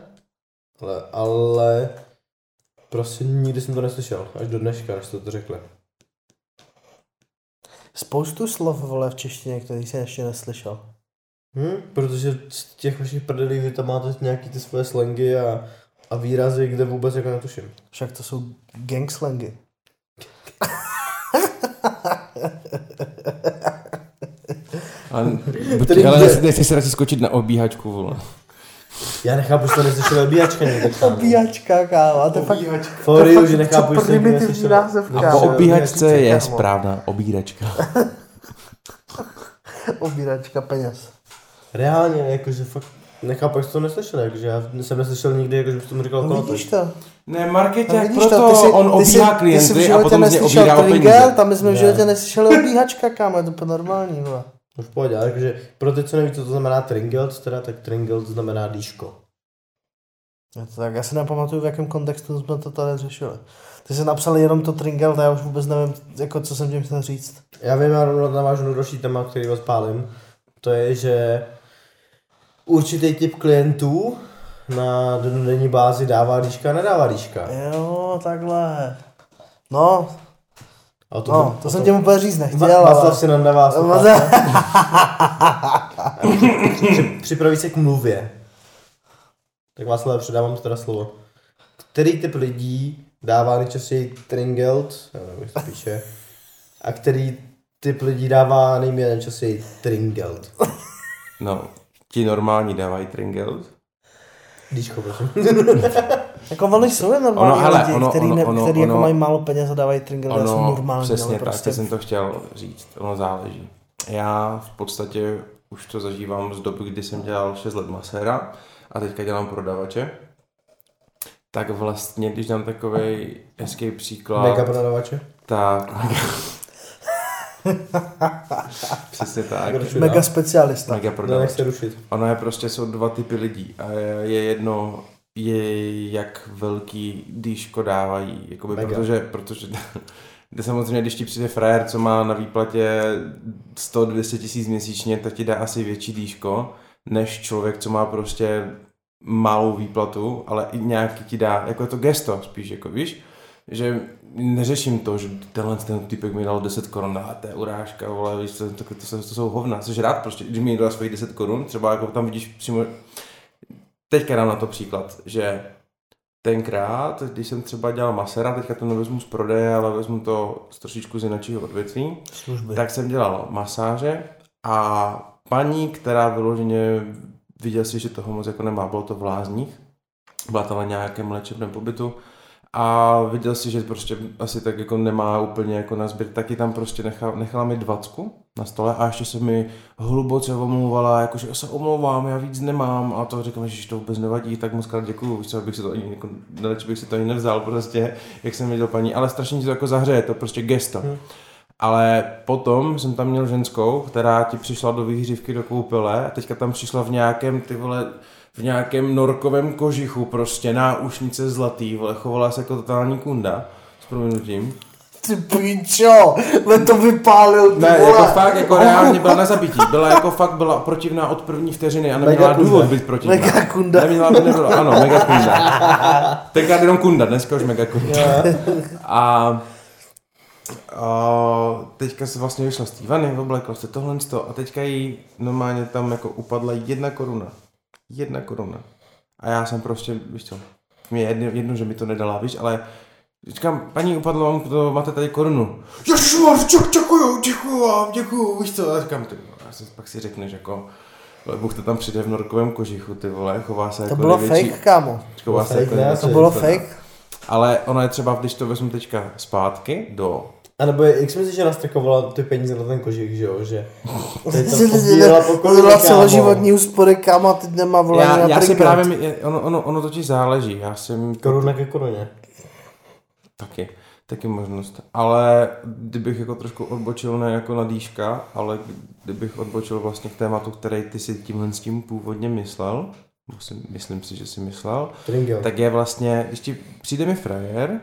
ale, ale prostě nikdy jsem to neslyšel, až do dneška, než jste to řekli. Spoustu slov, vole, v češtině, který jsem ještě neslyšel. Hm? Protože z těch vašich prdelí vy tam máte nějaký ty svoje slangy a, a výrazy, kde vůbec jako netuším. Však to jsou gang slangy. Ale, buď, ale nechci- nechci se radši skočit na obíhačku, vole. Já nechápu, že to neslyšel obíjačka někde. kámo. Obíjačka, kámo, a to je fakt... For real, že nechápu, že to primitivní neslyšel. název, A po obíhačce Obíhačka, je kámo. správná obíračka. Obíračka peněz. Reálně, jakože fakt nechápu, jak jsi to neslyšel, jakože já jsem neslyšel nikdy, jakože bych tomu říkal No vidíš to? Ne, No marketák, vidíš proto to, ty jsi, on ty jsi, obíhá ty jsi v klienty a potom z obírá peníze. tam my jsme v životě neslyšeli obíhačka, kámo, je to úplně normální, vole. No v pohodě, ale jakože pro ty, co neví, co to znamená tringelt, teda, tak tringelt znamená dýško. Je to tak, já si nepamatuju, v jakém kontextu jsme to tady řešili. Ty jsi napsal jenom to Tringel, a já už vůbec nevím, jako, co jsem tím chtěl říct. Já vím, já rovnou navážu na další téma, který vás pálím. To je, že určitý typ klientů na dennodenní bázi dává dýška a nedává dýška. Jo, takhle. No, A o tom, no, to jsem tím úplně říct Va- nechtěl, Václav ale... si ale- sluchátka. Při- Připraví se k mluvě. Tak Václav, předávám teda slovo. Který typ lidí dává nejčastěji tringelt, nevím, jak se píše, a který typ lidí dává nejméně nejčastěji tringelt. No, ti normální dávají tringel. Dýško, prosím. Jako oni jsou normální Ono, hele, lidi, ono, který, ono, ne, ono, který jako ono- mají málo peněz a dávají Tringel, já jsou Ono, normální, přesně tak, prostě... jsem to chtěl říct. Ono záleží. Já v podstatě už to zažívám z doby, kdy jsem dělal 6 let maséra a teďka dělám prodavače. Tak vlastně, když dám takový hezký příklad, Mega prodavače. tak Přesně tak. Pokračuj Mega dál. specialista. Mega No, prodavač. nech se rušit. Ono je prostě, jsou dva typy lidí a je, je jedno, je jak velký dýško dávají, jakoby, Mega. protože, protože Kde samozřejmě, když ti přijde frajer, co má na výplatě 100-200 tisíc měsíčně, tak ti dá asi větší dýško, než člověk, co má prostě malou výplatu, ale i nějaký ti dá, jako je to gesto spíš, jako víš, že neřeším to, že tenhle ten typek mi dal 10 korun, a to je urážka, vole, víš, to, to, to, to, jsou hovna, jsi rád prostě, když mi někdo dá svých 10 korun, třeba jako tam vidíš přímo, teďka dám na to příklad, že tenkrát, když jsem třeba dělal masera, teďka to nevezmu z prodeje, ale vezmu to z trošičku z jiného odvětví, Služby. tak jsem dělal masáže a paní, která vyloženě viděl si, že toho moc jako nemá, bylo to v Lázních, byla tam na nějakém léčebném pobytu a viděl si, že prostě asi tak jako nemá úplně jako na sběr, taky tam prostě nechala, nechala mi dvacku na stole a ještě se mi hluboce omlouvala, jakože já se omlouvám, já víc nemám a to říkám, že to vůbec nevadí, tak moc krát děkuju, víš co, bych si to ani, jako, nejlepší bych si to ani nevzal prostě, jak jsem viděl paní, ale strašně ti to jako zahřeje, to prostě gesto. Hmm. Ale potom jsem tam měl ženskou, která ti přišla do výhřívky do koupele a teďka tam přišla v nějakém, ty vole, v nějakém norkovém kožichu, prostě náušnice zlatý, vole, chovala se jako totální kunda, s prominutím. Ty píčo, len to vypálil, ty Ne, vole. jako fakt, jako reálně byla na zabití. Byla jako fakt, byla protivná od první vteřiny a neměla Mega kunda. důvod být protivná. Mega kunda. Neměla, nebyla, ano, mega kunda. Tenkrát jenom kunda, dneska už mega kunda. A, a teďka se vlastně vyšla z té vany, oblekla se tohle z toho a teďka jí normálně tam jako upadla jedna koruna. Jedna koruna. A já jsem prostě, víš co, mě je jedno, jedno, že mi to nedala, víš, ale Říkám, paní, upadlo vám to, máte tady korunu. Ježišmar, děkuju, děkuju, děkuju vám, děkuju, víš co, a říkám, ty, já si, pak si řekneš, jako, ale Bůh to tam přijde v norkovém kožichu, ty vole, chová se To jako bylo největší, fake, kámo. chová se Fake, jako ne? To bylo fake. Ale ono je třeba, když to vezmu teďka zpátky do A nebo jak si myslíš, že nastrkovala ty peníze na ten kožich, že jo, že teď to pozbírala po kámo. celoživotní úspory, kámo, a teď nemá volání já, na já si právě, ono, ono, ono totiž záleží, já jsem Koruna ke koruně. taky, taky možnost, ale kdybych jako trošku odbočil ne jako na dýška, ale kdybych odbočil vlastně k tématu, který ty si tímhle s tím původně myslel, myslím, myslím si, že si myslel, Tringel. tak je vlastně, když ti přijde mi frajer,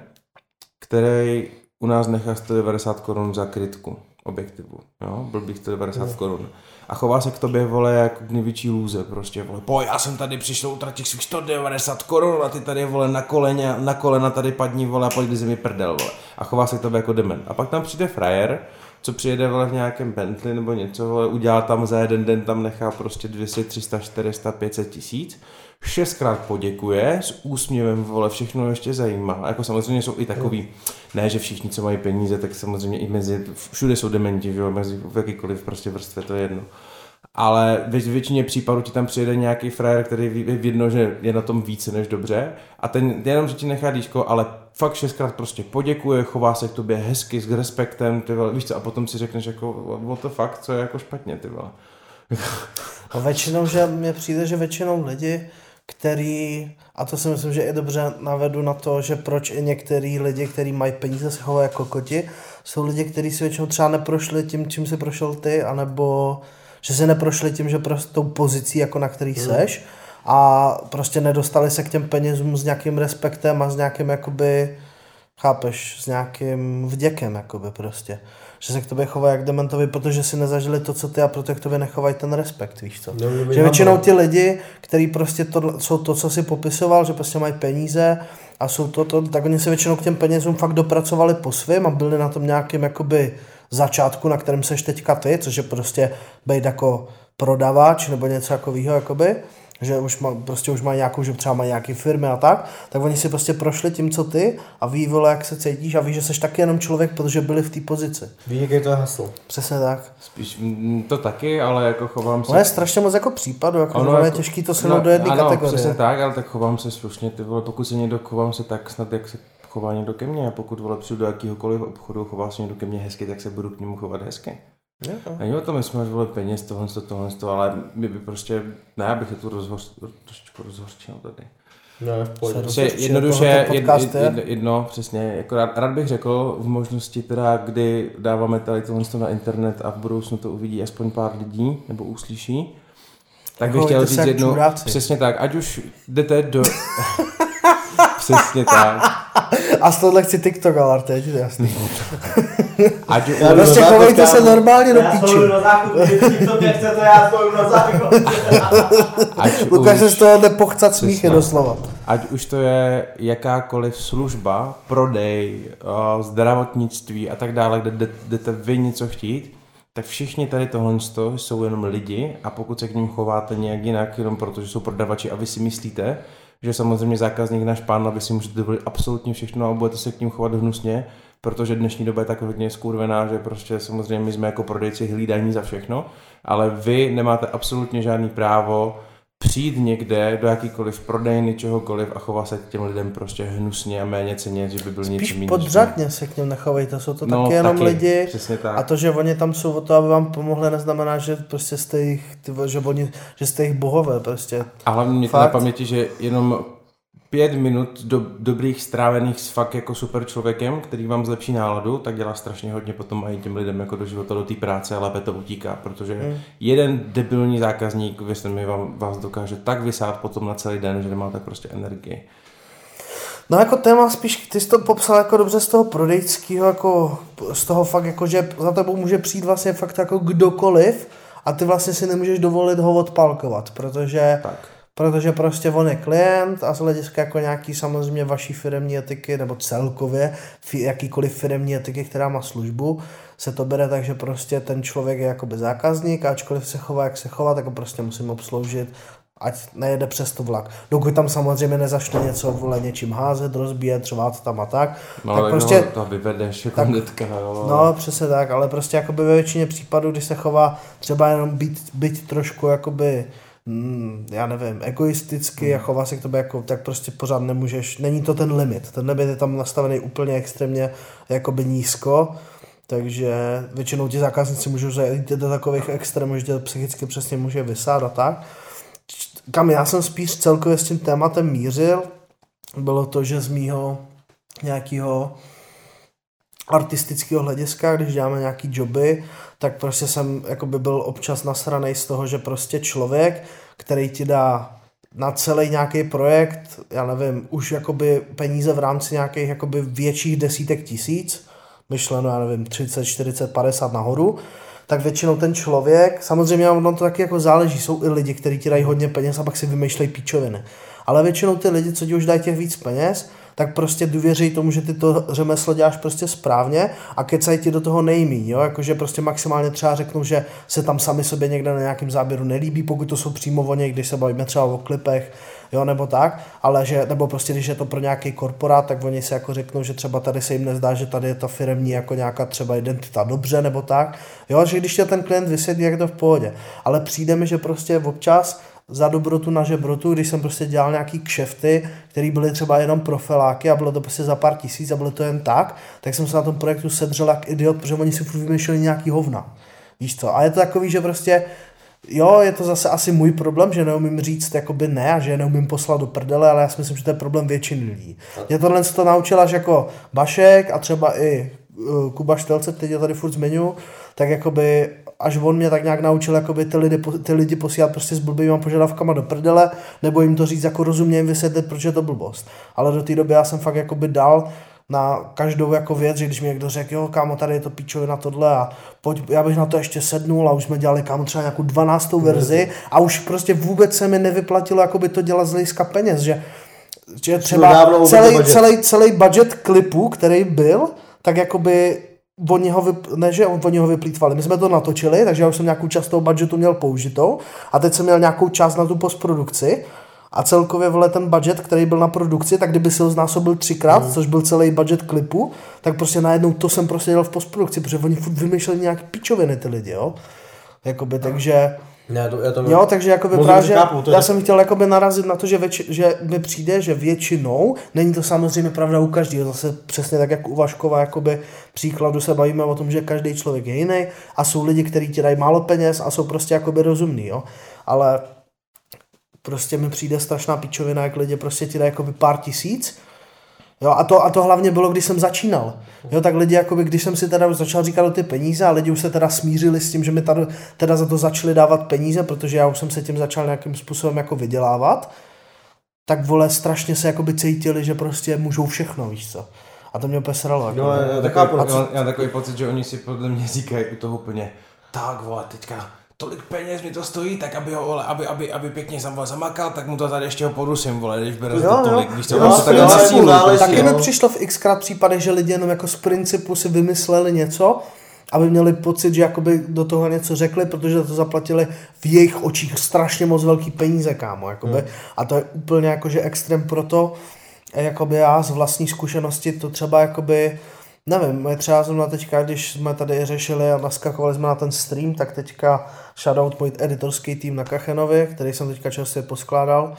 který u nás nechá 190 korun za krytku objektivu, jo, blbých 190 korun. A chová se k tobě, vole, jako k největší lůze, prostě, vole, po, já jsem tady přišel utratit svých 190 korun a ty tady, vole, na koleně, na kolena tady padní, vole, a pojď, mi prdel, vole. A chová se k tobě jako demen. A pak tam přijde frajer, co přijede, vole, v nějakém Bentley nebo něco, vole, udělá tam za jeden den, tam nechá prostě 200, 300, 400, 500 tisíc, šestkrát poděkuje, s úsměvem, vole, všechno ještě zajímá. A jako samozřejmě jsou i takový, ne, že všichni, co mají peníze, tak samozřejmě i mezi, všude jsou dementi, že jo, mezi v jakýkoliv prostě vrstvě, to je jedno. Ale ve většině případů ti tam přijede nějaký frajer, který ví vidno, že je na tom více než dobře a ten jenom, že ti nechá dýško, ale fakt šestkrát prostě poděkuje, chová se k tobě hezky, s respektem, ty vole, víš co, a potom si řekneš jako, what the fuck, co je jako špatně, ty vole. A většinou, že mně přijde, že většinou lidi, který, a to si myslím, že i dobře navedu na to, že proč i některý lidi, kteří mají peníze, se chovají jako koti, jsou lidi, kteří si většinou třeba neprošli tím, čím si prošel ty, anebo že se neprošli tím, že prostě tou pozicí, jako na který seš, a prostě nedostali se k těm penězům s nějakým respektem a s nějakým jakoby, chápeš, s nějakým vděkem, jakoby prostě. Že se k tobě chovají jak dementovi, protože si nezažili to, co ty a proto k tobě nechovají ten respekt, víš co. Být Že většinou humble. ti lidi, kteří prostě to, jsou to, co si popisoval, že prostě mají peníze a jsou to, to, tak oni se většinou k těm penězům fakt dopracovali po svém a byli na tom nějakým jakoby začátku, na kterém seš teďka ty, což je prostě být jako prodavač nebo něco takového, jakoby, že už má, prostě už mají nějakou, že třeba mají nějaký firmy a tak, tak oni si prostě prošli tím, co ty a ví, vole, jak se cítíš a ví, že jsi taky jenom člověk, protože byli v té pozici. Víš, jaký to je hasl. Přesně tak. Spíš mm, to taky, ale jako chovám se... No je strašně moc jako případů, jako ono, ono je těžký to shrnout do jedné ano, kategorie. přesně tak, ale tak chovám se slušně, ty vole, pokud se někdo chovám se tak snad, jak se chová někdo ke mně, a pokud vole přijdu do jakýhokoliv obchodu, chová se někdo ke mně hezky, tak se budu k němu chovat hezky. Jo. Není o tom, jestli máš vole peněz, tohle, to, tohle, to, ale my by prostě, ne, abych je tu rozhoř, trošičku rozhořčil tady. No, v pohodě. Se Prostě jednoduše, tohoto jed, podcast je? jedno, jedno, přesně, jako rád, rád, bych řekl v možnosti teda, kdy dáváme tady tohle na internet a v budoucnu to uvidí aspoň pár lidí, nebo uslyší, tak bych chtěl říct jednu, čuráci. přesně tak, ať už jdete do... přesně tak. A z tohle chci TikTok, ale teď je jasný. Ať, Já Prostě chovejte se normálně do Já piči. spolu na záchod, když to mě chce, to já na ať, Lukáš se už, z toho jde pochcat smíchy doslova. ať už to je jakákoliv služba, prodej, eh, zdravotnictví a tak dále, kde jde- jdete vy něco chtít, tak všichni tady tohle jsou jenom lidi a pokud se k ním chováte nějak jinak, jenom protože jsou prodavači a vy si myslíte, že samozřejmě zákazník náš pán, aby si můžete dovolit absolutně všechno a budete se k ním chovat hnusně, protože dnešní doba je tak hodně skurvená, že prostě samozřejmě my jsme jako prodejci hlídaní za všechno, ale vy nemáte absolutně žádný právo přijít někde do jakýkoliv prodejny, čehokoliv a chovat se k těm lidem prostě hnusně a méně ceně, že by byl Spíš něčím jiným. podřadně se k něm nechovejte, jsou to No, taky jenom taky, lidi. přesně tak. A to, že oni tam jsou o to, aby vám pomohli, neznamená, že prostě jste jich, že, oni, že jste jich bohové prostě. A hlavně mějte Fakt. na paměti, že jenom pět minut do, dobrých strávených s fakt jako super člověkem, který vám zlepší náladu, tak dělá strašně hodně potom i těm lidem jako do života, do té práce a lépe to utíká, protože Hmm. jeden debilní zákazník, věřte mi, vám, vás dokáže tak vysát potom na celý den, že nemáte prostě energii. No jako téma spíš, ty jsi to popsal jako dobře z toho prodejského, jako z toho fakt jako, že za tebou může přijít vlastně fakt jako kdokoliv a ty vlastně si nemůžeš dovolit ho odpalkovat, protože, Tak. Protože prostě on je klient a z hlediska jako nějaký samozřejmě vaší firemní etiky nebo celkově jakýkoliv firemní etiky, která má službu, se to bere tak, že prostě ten člověk je jakoby zákazník a ačkoliv se chová, jak se chová, tak ho prostě musím obsloužit ať nejede přes to vlak. Dokud tam samozřejmě nezačne něco vole něčím házet, rozbíjet, řvát tam a tak, No, tak ale prostě, no, to vyvedeš jako tak- hnedka, jo. no přesně tak, ale prostě jakoby ve většině případů, když se chová třeba jenom být, být trošku jakoby mm, já nevím, egoisticky a chová se k tobě jako, tak prostě pořád nemůžeš, není to ten limit, ten limit je tam nastavený úplně extrémně jakoby nízko, takže většinou ti zákazníci můžou zajít do takových extrémů, že tě to psychicky přesně může vysát a tak. Kam já jsem spíš celkově s tím tématem mířil, bylo to, že z mýho nějakého artistického hlediska, když děláme nějaký joby, tak prostě jsem jakoby byl občas nasranej z toho, že prostě člověk, který ti dá na celý nějaký projekt, já nevím, už jakoby peníze v rámci nějakých jakoby větších desítek tisíc, myšleno, já nevím, 30, 40, 50 nahoru, tak většinou ten člověk, samozřejmě ono to taky jako záleží, jsou i lidi, kteří ti dají hodně peněz a pak si vymýšlejí píčoviny. Ale většinou ty lidi, co ti už dají těch víc peněz, tak prostě důvěří tomu, že ty to řemeslo děláš prostě správně a kecají ti do toho nejmí, jo, jakože prostě maximálně třeba řeknou, že se tam sami sobě někde na nějakém záběru nelíbí, pokud to jsou přímo oni, když se bavíme třeba o klipech, jo, nebo tak, ale že, nebo prostě když je to pro nějaký korporát, tak oni si jako řeknou, že třeba tady se jim nezdá, že tady je ta firmní jako nějaká třeba identita dobře, nebo tak, jo, že když tě ten klient vysvětlí, jak to v pohodě, ale přijde mi, že prostě občas za dobrotu na žebrotu, když jsem prostě dělal nějaký kšefty, které byly třeba jenom profiláky a bylo to prostě za pár tisíc a bylo to jen tak, tak jsem se na tom projektu sedřel jak idiot, protože oni si furt vymýšleli nějaký hovna. Víš co? A je to takový, že prostě Jo, je to zase asi můj problém, že neumím říct jakoby ne a že neumím poslat do prdele, ale já si myslím, že to je problém většiny lidí. Mě tohle to naučil až jako Bašek a třeba i uh, Kuba Štelce, který je tady furt zmiňu, tak jakoby až on mě tak nějak naučil jakoby ty lidi, ty lidi posílat prostě s blbýma požadavkama do prdele, nebo jim to říct jako rozumně jim vysvětlit, proč je to blbost. Ale do té doby já jsem fakt jakoby dal na každou jako věc, že když mi někdo řekl, jo, kámo, tady je to píčovina tohle a pojď, já bych na to ještě sednul a už jsme dělali kámo třeba nějakou 12. verzi a už prostě vůbec se mi nevyplatilo jakoby to dělat z hlediska peněz, že, že třeba celý, budget. celý, celý budget klipu, který byl, tak jakoby oni ho, vyp, ne, že oni ho vyplýtvali. My jsme to natočili, takže já už jsem nějakou část toho budgetu měl použitou a teď jsem měl nějakou část na tu postprodukci a celkově vole ten budget, který byl na produkci, tak kdyby si ho znásobil třikrát, mm. což byl celý budget klipu, tak prostě najednou to jsem prostě dělal v postprodukci, protože oni furt vymýšleli nějaký pičoviny ty lidi, jo. Jakoby, takže... Ne, to, já to Jo, takže jako Moc právě, dobře chápu, to já je- jsem chtěl jakoby narazit na to, že, větši, že mi přijde, že většinou, není to samozřejmě pravda u každého, zase přesně tak, jak u Vaškova jakoby příkladu se bavíme o tom, že každý člověk je jiný a jsou lidi, kteří ti dají málo peněz a jsou prostě jakoby rozumní, jo. Ale prostě mi přijde strašná pičovina, jak lidi prostě ti dají jakoby pár tisíc, Jo, a to, a to hlavně bylo, když jsem začínal. Jo, tak lidi, jakoby, když jsem si teda už začal říkat o ty peníze a lidi už se teda smířili s tím, že mi tady, teda za to začali dávat peníze, protože já už jsem se tím začal nějakým způsobem jako vydělávat, tak vole strašně se jakoby cítili, že prostě můžou všechno, víš co. A to mě úplně sralo. No, já, Já, takový, já, já, takový pocit, že oni si podle mě říkají u toho úplně, tak vole, teďka tolik peněz mi to stojí, tak aby ho, vole, aby, aby, aby pěkně sam vole, zamakal, tak mu to tady ještě ho podusím, vole, když bere to tolik, víš co, Jo, on se tak jo, na sílu. Taky mi přišlo v xkrát případech, že lidi jenom jako z principu si vymysleli něco, aby měli pocit, že jakoby do toho něco řekli, protože to zaplatili v jejich očích strašně moc velký peníze, kámo. Jakoby. Hmm. A to je úplně jakože extrém proto, eh, jakoby já z vlastní zkušenosti to třeba jakoby, nevím, my třeba zrovna teďka, když jsme tady řešili a naskakovali jsme na ten stream, tak teďka shoutout můj editorský tým na Kachenovi, který jsem teďka čerstvě poskládal,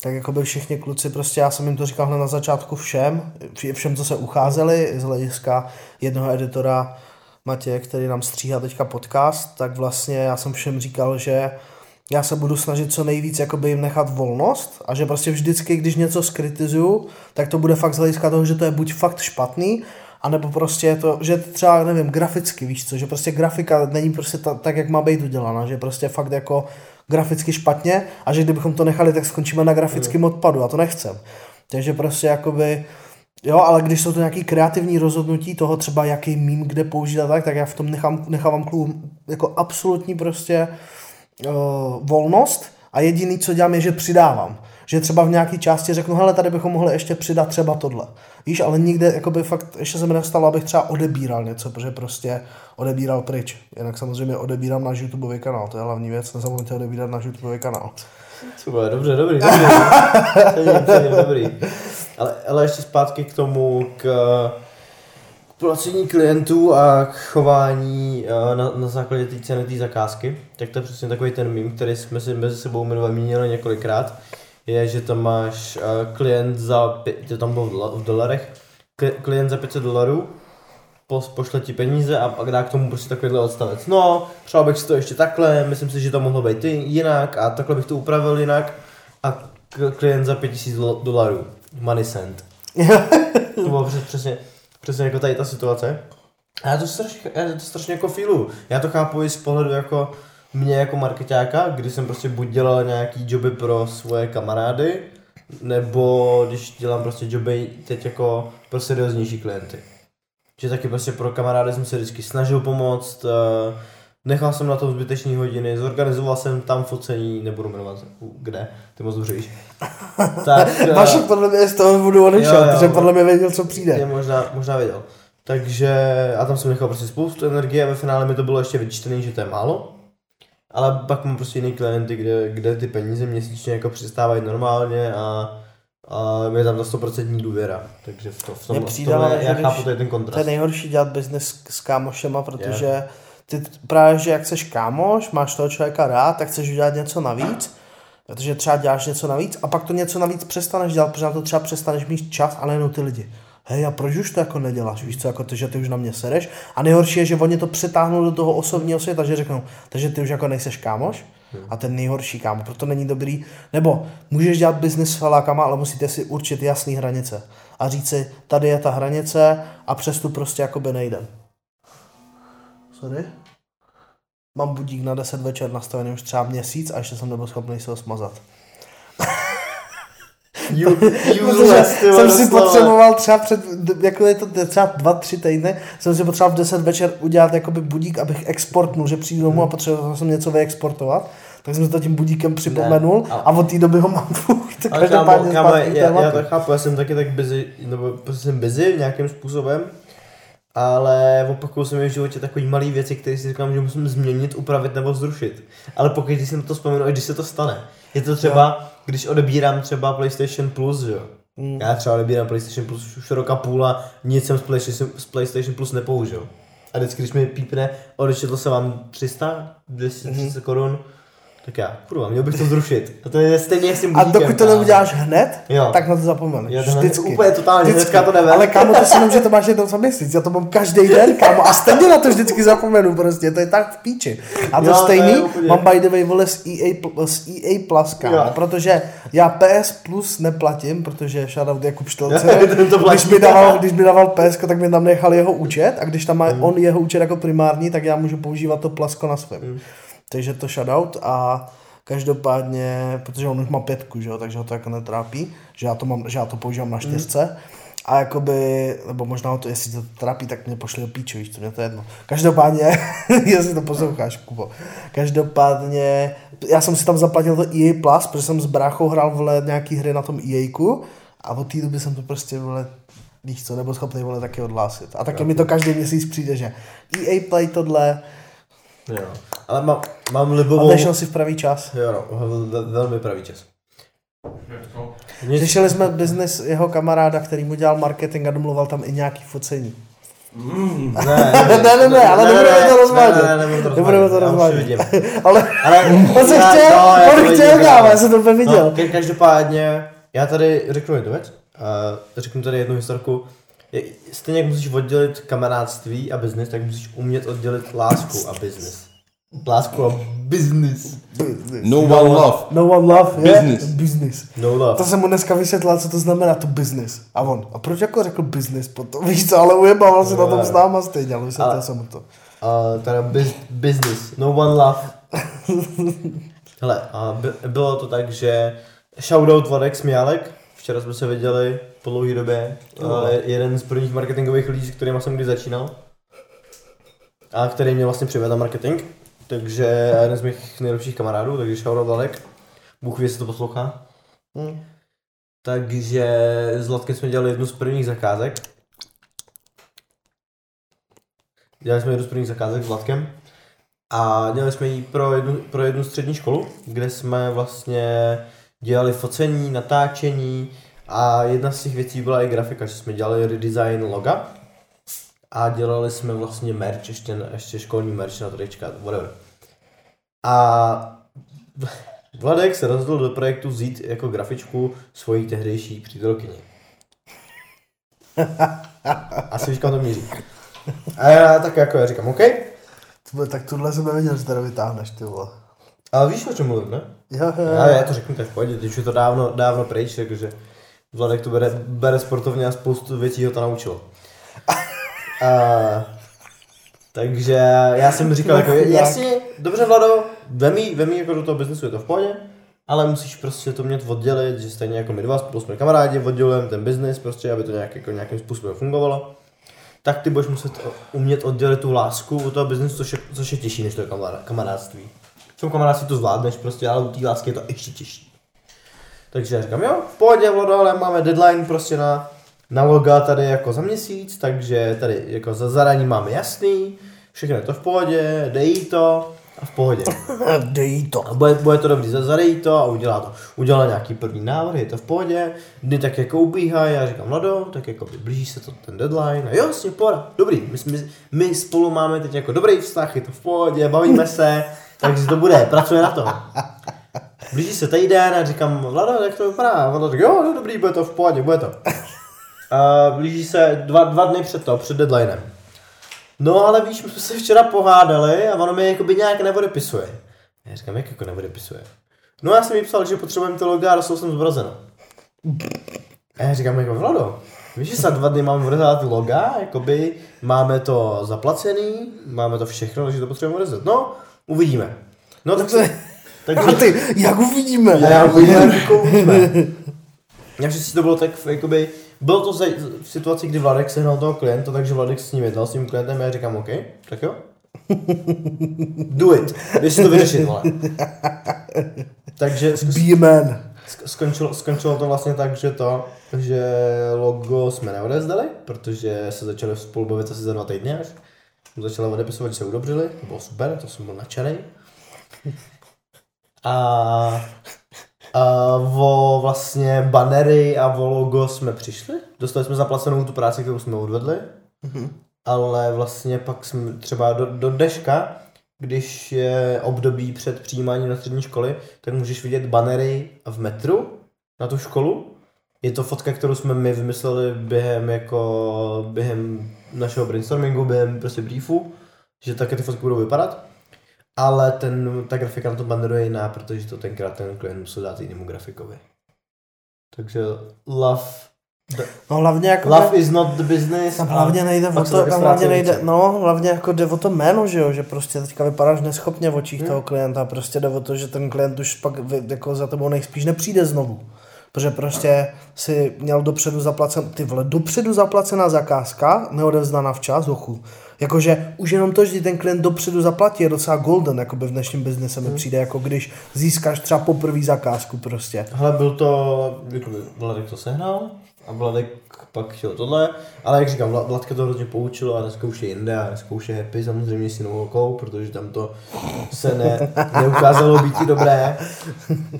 tak jako by všichni kluci, prostě já jsem jim to říkal hned na začátku všem, všem, co se ucházeli, z hlediska jednoho editora Matěje, který nám stříhá teďka podcast, tak vlastně já jsem všem říkal, že já se budu snažit co nejvíc jakoby jim nechat volnost a že prostě vždycky, když něco skritizuju, tak to bude fakt z hlediska toho, že to je buď fakt špatný, anebo prostě je to, že třeba, nevím, graficky, víš co, že prostě grafika není prostě ta, tak, jak má být udělaná, že prostě fakt jako graficky špatně a že kdybychom to nechali, tak skončíme na grafickém odpadu a to nechcem. Takže prostě jakoby, jo, ale když jsou to nějaký kreativní rozhodnutí toho třeba jaký mím kde použít a tak, tak já v tom nechám, nechávám klukům jako absolutní prostě uh, volnost a jediný, co dělám, je, že přidávám. Že třeba v nějaké části řeknu, hele, tady bychom mohli ještě přidat třeba tohle. Víš, ale nikde, jakoby fakt, ještě se mi nestalo, abych třeba odebíral něco, protože prostě odebíral pryč. Jinak samozřejmě odebírám náš YouTube kanál, to je hlavní věc, nezapomeňte odebírat náš YouTube kanál. Super, dobře, dobrý, dobrý. cením, cením, dobrý. Ale, ale ještě zpátky k tomu, k, k placení klientů a k chování eh, na, na základě té ceny té zakázky. Tak to je přesně takový ten mím, který jsme si mezi sebou minule měnili několikrát. Je, že tam máš eh, klient za, to tam bylo v dola- v dolarech, Kli- klient za 500 dolarů, pos, pošle ti peníze a pak dá k tomu prostě takovýhle odstavec. No, přál bych si to ještě takhle, myslím si, že to mohlo být jinak a takhle bych to upravil jinak a klient za 5000 do- dolarů, money send. to bylo přes, přesně, přesně jako tady ta situace. A já to strašně, já to strašně jako feelu. Já to chápu i z pohledu jako mě jako marketáka, kdy jsem prostě buď dělal nějaký joby pro svoje kamarády, nebo když dělám prostě joby teď jako pro serióznější klienty. Že taky prostě pro kamarády jsem se vždycky snažil pomoct, eh, nechal jsem na to zbytečné hodiny, zorganizoval jsem tam focení, nebudu jmenovat kde, ty moc dobře víš. tak, eh, Vašek podle mě z toho budu odešel, protože podle mě věděl, co přijde. je možná, možná věděl. Takže, a tam jsem nechal prostě spoustu energie a ve finále mi to bylo ještě vyčtený, že to je málo. Ale pak mám prostě jiný klienty, kde, kde ty peníze měsíčně jako přistávají normálně a, a je tam ta 100% důvěra. Takže v, to, v tom, v přijde, tomhle ale, že já chápu tady ten To je kontrast. nejhorší dělat biznis s kámošema, protože ty právě, že jak seš kámoš, máš toho člověka rád, tak chceš udělat něco navíc, protože třeba děláš něco navíc a pak to něco navíc přestaneš dělat, protože na to třeba přestaneš mít čas a nejenom ty lidi. Hej, a proč už to jako neděláš? Víš co, jako ty, že ty už na mě sereš? A nejhorší je, že oni to přetáhnou do toho osobního světa, že řeknou, takže ty už jako nejseš kámoš? A ten nejhorší kámo, proto není dobrý. Nebo můžeš dělat biznis s felákama, ale musíte si určit jasné hranice. A říct si, tady je ta hranice a přes tu prostě jakoby nejdem. Sorry? Mám budík na 10 večer nastavený už třeba měsíc a ještě jsem nebyl schopný se ho smazat. You, vole, jsem si potřeboval třeba před, jako je to třeba dva, tři týdny, jsem si potřeboval v 10 večer udělat jakoby budík, abych exportnul, že přijdu domů a potřeboval jsem něco vyexportovat. Tak jsem to tím budíkem připomenul Ne, a- a od té doby ho mám furt. Kámo, Každopádně kámo, zpátky k já, já to chápu, já jsem taky tak busy, nebo prostě jsem busy nějakým způsobem, ale opakuju se mi v životě takový malý věci, které si říkám, že musím změnit, upravit nebo zrušit. Ale pokud si na to vzpomenu, a když se to stane. Je to třeba, když odebírám třeba PlayStation Plus, že jo. Mm. Já třeba odebírám PlayStation Plus už roka půl a nic jsem z PlayStation, Plus nepoužil. A vždycky, když mi pípne, odečetl se vám 300, 230 Mhm. mm-hmm. korun, Tak já, kurva, měl bych to zrušit. A to je stejně jak s tím A dokud to neuděláš hned, Jo. tak na to zapomeneš. Jo, to Vždycky. úplně totálně, hnedka to jdeme. Ale kámo, to si že to máš jednou za měsíc. Já to mám každý den, kámo, a stejně na to vždycky zapomenu, prostě, to je tak v píči. A to Jo, to stejný úplně- mám by the way, vole, s EA, s EA Plus, kámo, Jo. protože já PS Plus neplatím, protože shoutout Jakub Štelce, to když mi dával, když mi dával PS, tak mi tam nechal jeho účet a když tam má Mm. on jeho účet jako primární, tak já můžu používat to Plasko na svém. Mm. Takže to shoutout a každopádně, protože on už má pětku, že jo, takže ho to jako netrápí, že já to, mám, že já to používám na čtyřce. A jakoby, nebo možná ho to, jestli to trápí, tak mě pošli do píče, víš, to mě to je jedno. Každopádně, jestli to posloucháš, Kubo. Každopádně, já jsem si tam zaplatil to EA Plus, protože jsem s bráchou hrál vole nějaký hry na tom EAku a od té doby jsem to prostě vole, víš co, nebo schopný vole taky odhlásit. A taky mi to každý měsíc přijde, že EA Play tohle, Jo. Ale mám, mám a libovou... vešel si v pravý čas. Jo, no, vel- vel- velmi pravý čas. Nic- Řešili jsme biznis jeho kamaráda, který mu dělal marketing a domluval tam i nějaký focení. Mm. Ne, Ne, ne, ne, ale nebudeme to rozvádět. Ne, ne, nebudeme to Nebudeme to rozvádět. Ale Ale on se já- chtěl, no, on vidím, chtěl, kámo. kámo, já jsem to úplně viděl. No, ka- každopádně, já tady řeknu jednu věc. Uh, řeknu tady jednu historku. Stejně jak musíš oddělit kamarádství a biznis, tak musíš umět oddělit lásku a biznis. Lásku a biznis. No one love. No one love, je Business. business. No love. To jsem mu dneska vysvětlil, co to znamená to business. A on, a proč jako řekl business potom? Víš co, ale ujebával se na tom s náma stejně, ale vysvětlil jsem mu to. Uh, teda biz, business. No one love. Hele, a by, bylo to tak, že shoutout Vladek Smiálek, včera jsme se viděli po dlouhé době, uh, jeden z prvních marketingových lidí, s kterými jsem kdy začínal. A který mě vlastně přivedl na marketing. Takže jeden z mých nejlepších kamarádů, takže shoutout Vladek. Bůh ví, jestli to poslouchá. Hm. Takže s Vladkem jsme dělali jednu z prvních zakázek. Dělali jsme jednu z prvních zakázek s Vladkem. A dělali jsme ji pro jednu, pro jednu střední školu, kde jsme vlastně dělali focení, natáčení a jedna z těch věcí byla i grafika, že jsme dělali redesign loga a dělali jsme vlastně merch, ještě, ještě školní merch na trička, whatever. A Vladek se rozhodl do projektu vzít jako grafičku svojí tehdejší přítelkyni. Asi víš, kam to míří. A já tak jako já říkám, OK, To- Tak tuhle jsem nevěděl, že teda vytáhneš, ty vole. ale víš, o čem mluvím, ne? Jo, jo, Já, jo. já to řeknu tak v pohodě, teď je to dávno, dávno pryč, takže Vladek to bere, bere sportovně a spoustu věcí ho to naučilo. A, takže já jsem říkal, jako, jasně, dobře Vlado, vem jí, vem jí jako do toho biznesu, je to v pohodě, ale musíš prostě to mět oddělit, že stejně jako my dva spolu jsme kamarádi, oddělujeme ten biznis, prostě, aby to nějak, jako, nějakým způsobem fungovalo. Tak ty budeš muset umět oddělit tu lásku od toho biznesu, což je, což je těžší než to kamar- kamarádství. V tom kamarádství to zvládneš prostě, ale u té lásky je to ještě těžší. Takže já říkám, jo, v pohodě, Vlado, ale máme deadline prostě na, na loga tady jako za měsíc, takže tady jako za zadání máme jasný, všechno je to v pohodě, dej to a v pohodě. Dej to. A bude, bude to dobrý, za- zadej to a udělá to. Udělá nějaký první návrh, je to v pohodě, dny tak jako ubíhají, já říkám, Vlado, tak jako blíží se to ten deadline, a jo, jasně, pohoda, dobrý, my, my, my spolu máme teď jako dobrý vztah, je to v pohodě, bavíme se, takže to bude, pracuje na to. Blíží se týden a říkám, Vlado, jak to vypadá? A Vlado říká, jo, no dobrý, bude to v pohodě, bude to. A blíží se dva, dva dny před to, před deadlinem. No ale víš, my jsme se včera pohádali a ono mi jakoby nějak neodepisuje. Já říkám, jak jako neodepisuje? No já jsem jí psal, že potřebujeme ty loga a dostal jsem zmrazeno. A já říkám, jako Vlado, víš, že za dva dny máme odezvat ty loga, jakoby máme to zaplacený, máme to všechno, takže to potřebujeme odezvat. No, uvidíme. No tak se... A Takže... ty, jak uvidíme? Já uvidím, jak jako uvidíme. Já si to bylo tak, jakoby, bylo to za, v situaci, kdy Vladek sehnal toho klienta, takže Vladek s ním jednal s tím klientem a já říkám, OK, tak jo. Do it. Si to vyřešit, vole. Takže sk- Be man. sk- skončilo, skončilo to vlastně tak, že to, že logo jsme neodezdali, protože se začali spolu bavit asi za dva týdny až. Začali odepisovat, že se udobřili, to bylo super, to jsem byl nadšený. A, a o vlastně banery a o logo jsme přišli. Dostali jsme zaplacenou tu práci, kterou jsme odvedli. Ale vlastně pak jsme třeba do, do dneška, když je období před přijímáním na střední školy, tak můžeš vidět banery v metru na tu školu. Je to fotka, kterou jsme my vymysleli během jako během našeho brainstormingu, během prostě briefu, že také ty fotky budou vypadat. Ale ten, ta grafika na tom banneru je jiná, protože to tenkrát ten klient musel dát jinému grafikovi. Takže love, No hlavně jako... love is not the business. Tam hlavně nejde o to, tam hlavně nejde, no, hlavně jako jde o to jméno, že jo, že prostě teďka vypadáš neschopně v očích Hmm. toho klienta, prostě jde o to, že ten klient už pak jako za tebou nejspíš nepřijde znovu. Protože prostě si měl dopředu zaplacen, ty vole, dopředu zaplacená zakázka, neodevzdaná včas, hochu. Jakože už jenom to, že ten klient dopředu zaplatí, je docela golden, jakoby v dnešním biznise mi přijde, jako když získáš třeba poprvé zakázku prostě. Hele, byl to, jakoby, Vladek to sehnal a Vladek pak chtěl tohle, ale jak říkám, Vla- Vladka to hrozně poučilo a dneska už je jinde a dneska už je happy samozřejmě s jinou holkou, protože tam to se ne, neukázalo být i dobré,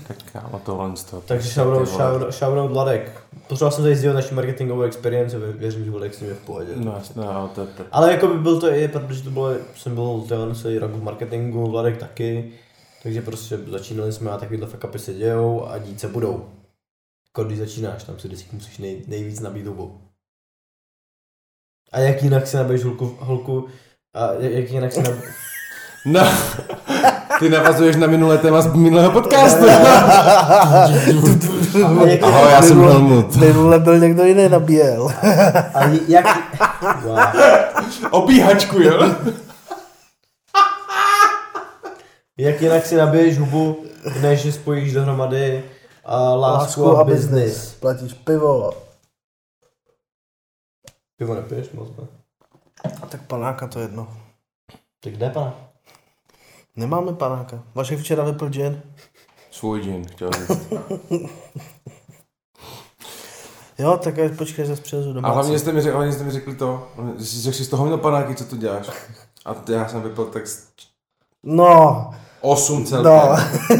Tak kámo, tohle toho. takže shoutout, shoutout, shoutout Vladek. Potřeboval jsem tady sdílet naši marketingovou experience, vě- věřím, že Vladek s tím je v pohodě. No, no, to to. Ale jako by byl to i, protože to bylo, jsem byl ten celý rok v marketingu, Vladek taky, takže prostě začínali jsme a takovýhle fuck upy se dějou a dít se budou. Jako když začínáš, tam si vždycky musíš nej, nejvíc nabít hubu. A jak jinak si nabiješ holku, holku a jak jak jinak si nab... No, ty navazuješ na minulé téma z minulého podcastu. Ahoj, já jsem Helmut. Minule byl někdo jiný nabíjel. a jak, wow. Obíhačku, jo? jak jinak si nabiješ hubu, než spojíš dohromady a lásku, a business. Platíš pivo. Pivo nepiješ moc, ne? A tak panáka to jedno. Tak kde, pane? Nemáme panáka. Vašek včera vypil gin. Svůj džin, chtěl říct. Jo, tak až počkej, že přijezu A doma. hlavně jste mi, řekli, hlavně jste mi řekli to, že jsi, z toho měl panáky, co tu děláš. A já jsem vypil tak No, 8 celkem.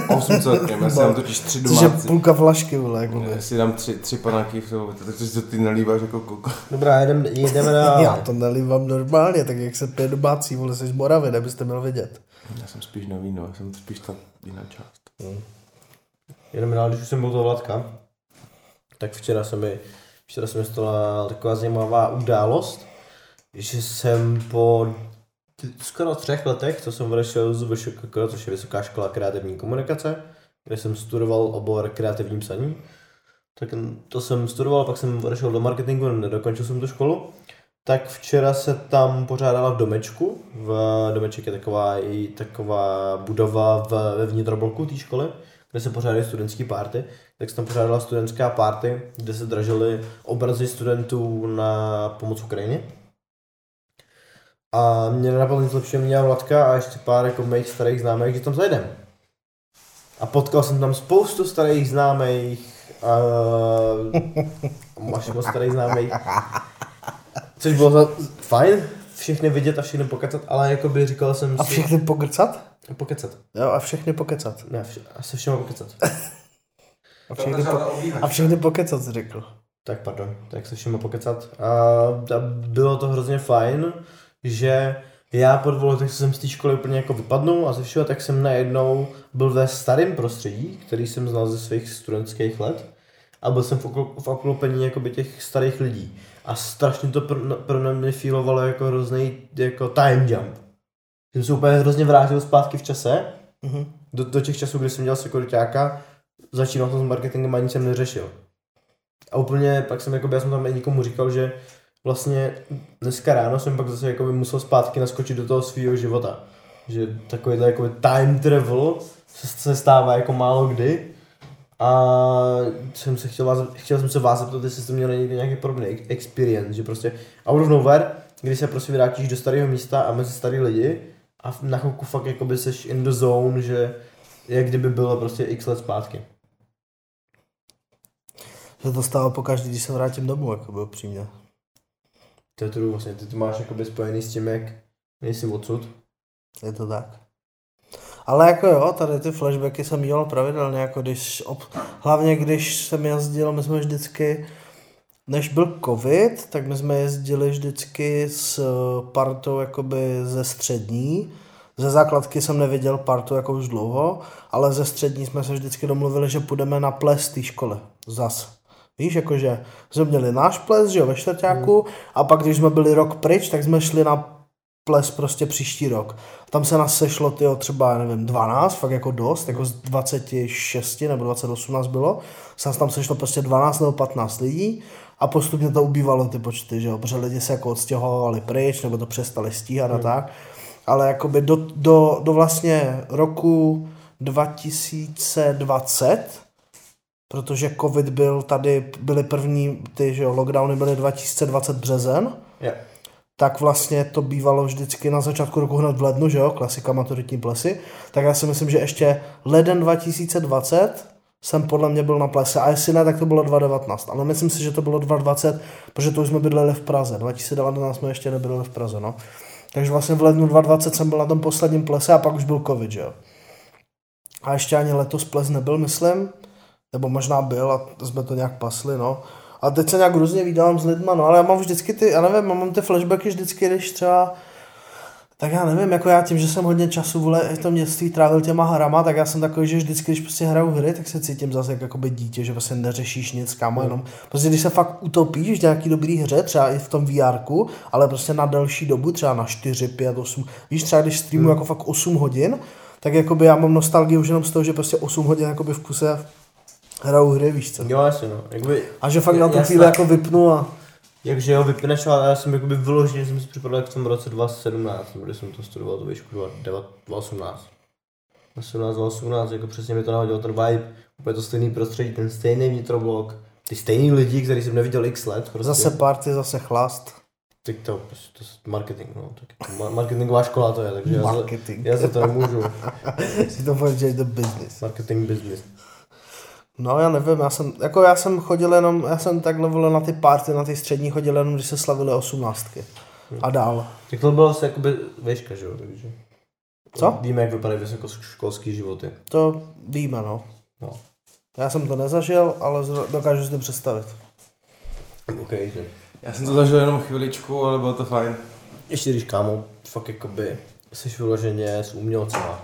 No. 8 celkem, já si No. dám totiž tři což je domácí. půlka flašky, vole, jako Já si dám tři, tři panáky v tom, tak to ty nalíváš jako koko. Dobrá, jedeme, jedeme na... Já to nelívám normálně, tak jak se pije domácí, vole, jsi z Moravy, nebyste měl vidět. Já jsem spíš na víno, já jsem spíš ta jiná část. Jedeme dál, když už jsem byl toho Vladka, tak včera se mi, včera se mi stala taková zajímavá událost, že jsem po skoro třech letech, co jsem odešel z VŠKK, což je Vysoká škola kreativní komunikace, kde jsem studoval obor kreativní psaní, tak to jsem studoval, pak jsem odešel do marketingu, nedokončil jsem tu školu, tak včera se tam pořádala v domečku, v domeček je taková, i taková budova v, ve vnitrobloku té školy, kde se pořádají studentské party, tak se tam pořádala studentská party, kde se dražily obrazy studentů na pomoc Ukrajině. A mě nenapadlo nic lepšího mě a Vladka a ještě pár jako mých starých známých, že tam zajdem. A potkal jsem tam spoustu starých známých, uh, až moc starých známých, což bylo za, fajn, všechny vidět a všechny pokecat, ale jako by říkal jsem A si... všechny pokecat? Pokecat. Jo, a všechny pokecat. Ne, vše, a se všema pokecat. A všechny, po, a všechny pokecat jsi řekl. Tak pardon, tak se všema pokecat. A, a bylo to hrozně fajn, že já po dvou letech jsem z té školy úplně jako vypadnul a ze všeho tak jsem najednou byl ve starém prostředí, který jsem znal ze svých studentských let a byl jsem v, obklopení jakoby těch starých lidí. A strašně to pro, pro mě feelovalo jako hrozný jako time jump. Jsem se úplně hrozně vrátil zpátky v čase, Mhm. do, do těch časů, kdy jsem dělal sekuritáka, začínal jsem s marketingem a nic jsem neřešil. A úplně pak jsem, jakoby, já jsem tam nikomu říkal, že vlastně dneska ráno jsem pak zase jakoby musel zpátky naskočit do toho svého života. Že takovýhle jakoby time travel se, se stává jako málo kdy. A jsem se chtěl, vás, chtěl jsem se vás zeptat, jestli jste měli někdy nějaký podobný ex- experience, že prostě out of nowhere, když se prostě vrátíš do starého místa a mezi starý lidi a na chvilku fakt jakoby seš in the zone, že jak kdyby bylo prostě x let zpátky. Se to stalo po každý, když se vrátím domů, jako by upřímně. To vlastně, ty to máš jakoby spojený s tím, jak nejsi odsud. Je to tak. Ale jako jo, tady ty flashbacky jsem dělal pravidelně, jako když, ob, hlavně když jsem jezdil, my jsme vždycky, než byl covid, tak my jsme jezdili vždycky s partou jakoby ze střední, Ze základky jsem neviděl partu jako už dlouho, ale ze střední jsme se vždycky domluvili, že půjdeme na ples té školy. Zas. Víš, jakože jsme měli náš ples, že jo, ve čtvrtáku, a pak, když jsme byli rok pryč, tak jsme šli na ples prostě příští rok. Tam se nás sešlo, tyjo, třeba, já nevím, 12, fakt jako dost, jako z 26 nebo 28 nás bylo. Se nás tam sešlo prostě 12 nebo 15 lidí a postupně to ubývalo ty počty, že jo, protože lidi se jako odstěhovali pryč, nebo to přestali stíhat a tak. Ale jakoby do, do, do vlastně roku 2020, protože covid byl tady, byly první, ty, že jo, lockdowny byly 2020 březen, Je. tak vlastně to bývalo vždycky na začátku roku hned v lednu, že jo, klasika maturitní plesy, tak já si myslím, že ještě leden 2020 jsem podle mě byl na plese a jestli ne, tak to bylo 2019, ale myslím si, že to bylo 2020, protože to už jsme bydleli v Praze, 2019 jsme ještě nebydleli v Praze, no. Takže vlastně v lednu 2020 jsem byl na tom posledním plese a pak už byl covid, že jo. A ještě ani letos ples nebyl, myslím, nebo možná byl a jsme to nějak pasli, no. A teď se nějak různě vydávám s lidma, no, ale já mám vždycky ty, já nevím, mám ty flashbacky vždycky, když třeba, tak já nevím, jako já tím, že jsem hodně času vole, v tom dětství trávil těma hrama, tak já jsem takový, že vždycky, když prostě hraju hry, tak se cítím zase jako jakoby dítě, že prostě neřešíš nic, kámo, jenom, prostě když se fakt utopíš v nějaký dobrý hře, třeba i v tom VR, ale prostě na delší dobu, třeba na 4, 5, 8, víš, třeba když streamuji jako fakt 8 hodin, tak jakoby já mám nostalgii už jenom z toho, že prostě 8 hodin jakoby v kuse hraju hry, víš co. Jo, jasně, no. Jakoby, A že fakt na tu chvíli jako vypnu a... jakže jo, vypneš, ale já jsem jakoby vyloženě, jsem si připadal jak v tom roce 2017, když jsem to studoval, to výšku 2018. 2017, 2018, jako přesně mi to nahodilo ten vibe, úplně to stejný prostředí, ten stejný vnitroblok, ty stejný lidi, který jsem neviděl x let, prostě. Zase party, zase chlast. Tak to, prostě, to je marketing, no. Tak marketingová škola to je, takže já za, Marketing. já za to nemůžu. Si to povědět the business. Marketing business. No já nevím, já jsem, jako já jsem chodil jenom, já jsem takhle volil na ty party, na ty střední chodil jenom, když se slavily osmnáctky. A dál. Tak to bylo asi jakoby výška, že jo, takže. Co? Víme, jak vypadají vysokoškolský životy. To víme, no. No. Já jsem to nezažil, ale dokážu si to představit. OK, že. Já jsem to zažil jenom chviličku, ale bylo to fajn. Ještě když kámo, fakt jakoby jsi vyloženě s umělcema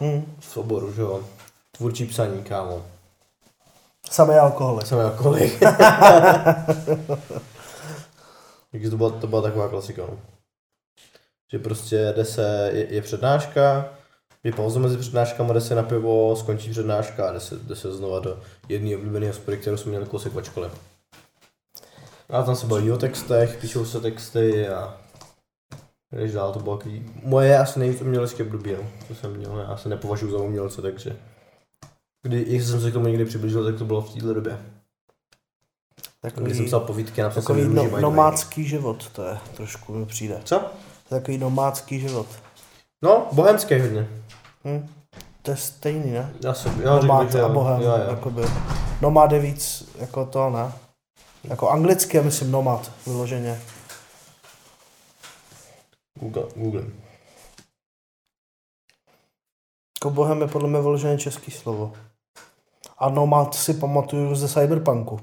Hm. v oboru, že jo. Tvůrčí psaní, kámo. Samý alkoholik. Jsem jakkoliv. Takže to byla, to byla taková klasika. no. Že prostě jde se, je, je přednáška, je pauza mezi přednáškama, jde se na pivo, skončí přednáška a jde se, jde se znova do jedné oblíbené hospody, kterou jsme měli kousek od školy. A tam se baví o textech, píšou se texty a když dál to bylo moje asi nejvíc umělecké období, co jsem měl, já se nepovažuji za umělce, takže kdy, jestli jsem se k tomu někdy přiblížil, tak to bylo v této době. Když jsem Takový, psal povídky, napsal jsem takový Využij no, nomádský život, to je trošku mi přijde. Co? Takový nomádský život. No, bohemský hodně. Hm. To je stejný, ne? Já jsem, já řekl, Nomád že a bohem, Jo, jo. jakoby. Nomád je víc, jako to, ne? Jako anglicky je myslím nomad, vyloženě. Google, Google. Jako bohem je podle mě vyloženě český slovo. A nomad si pamatuju ze Cyberpunku.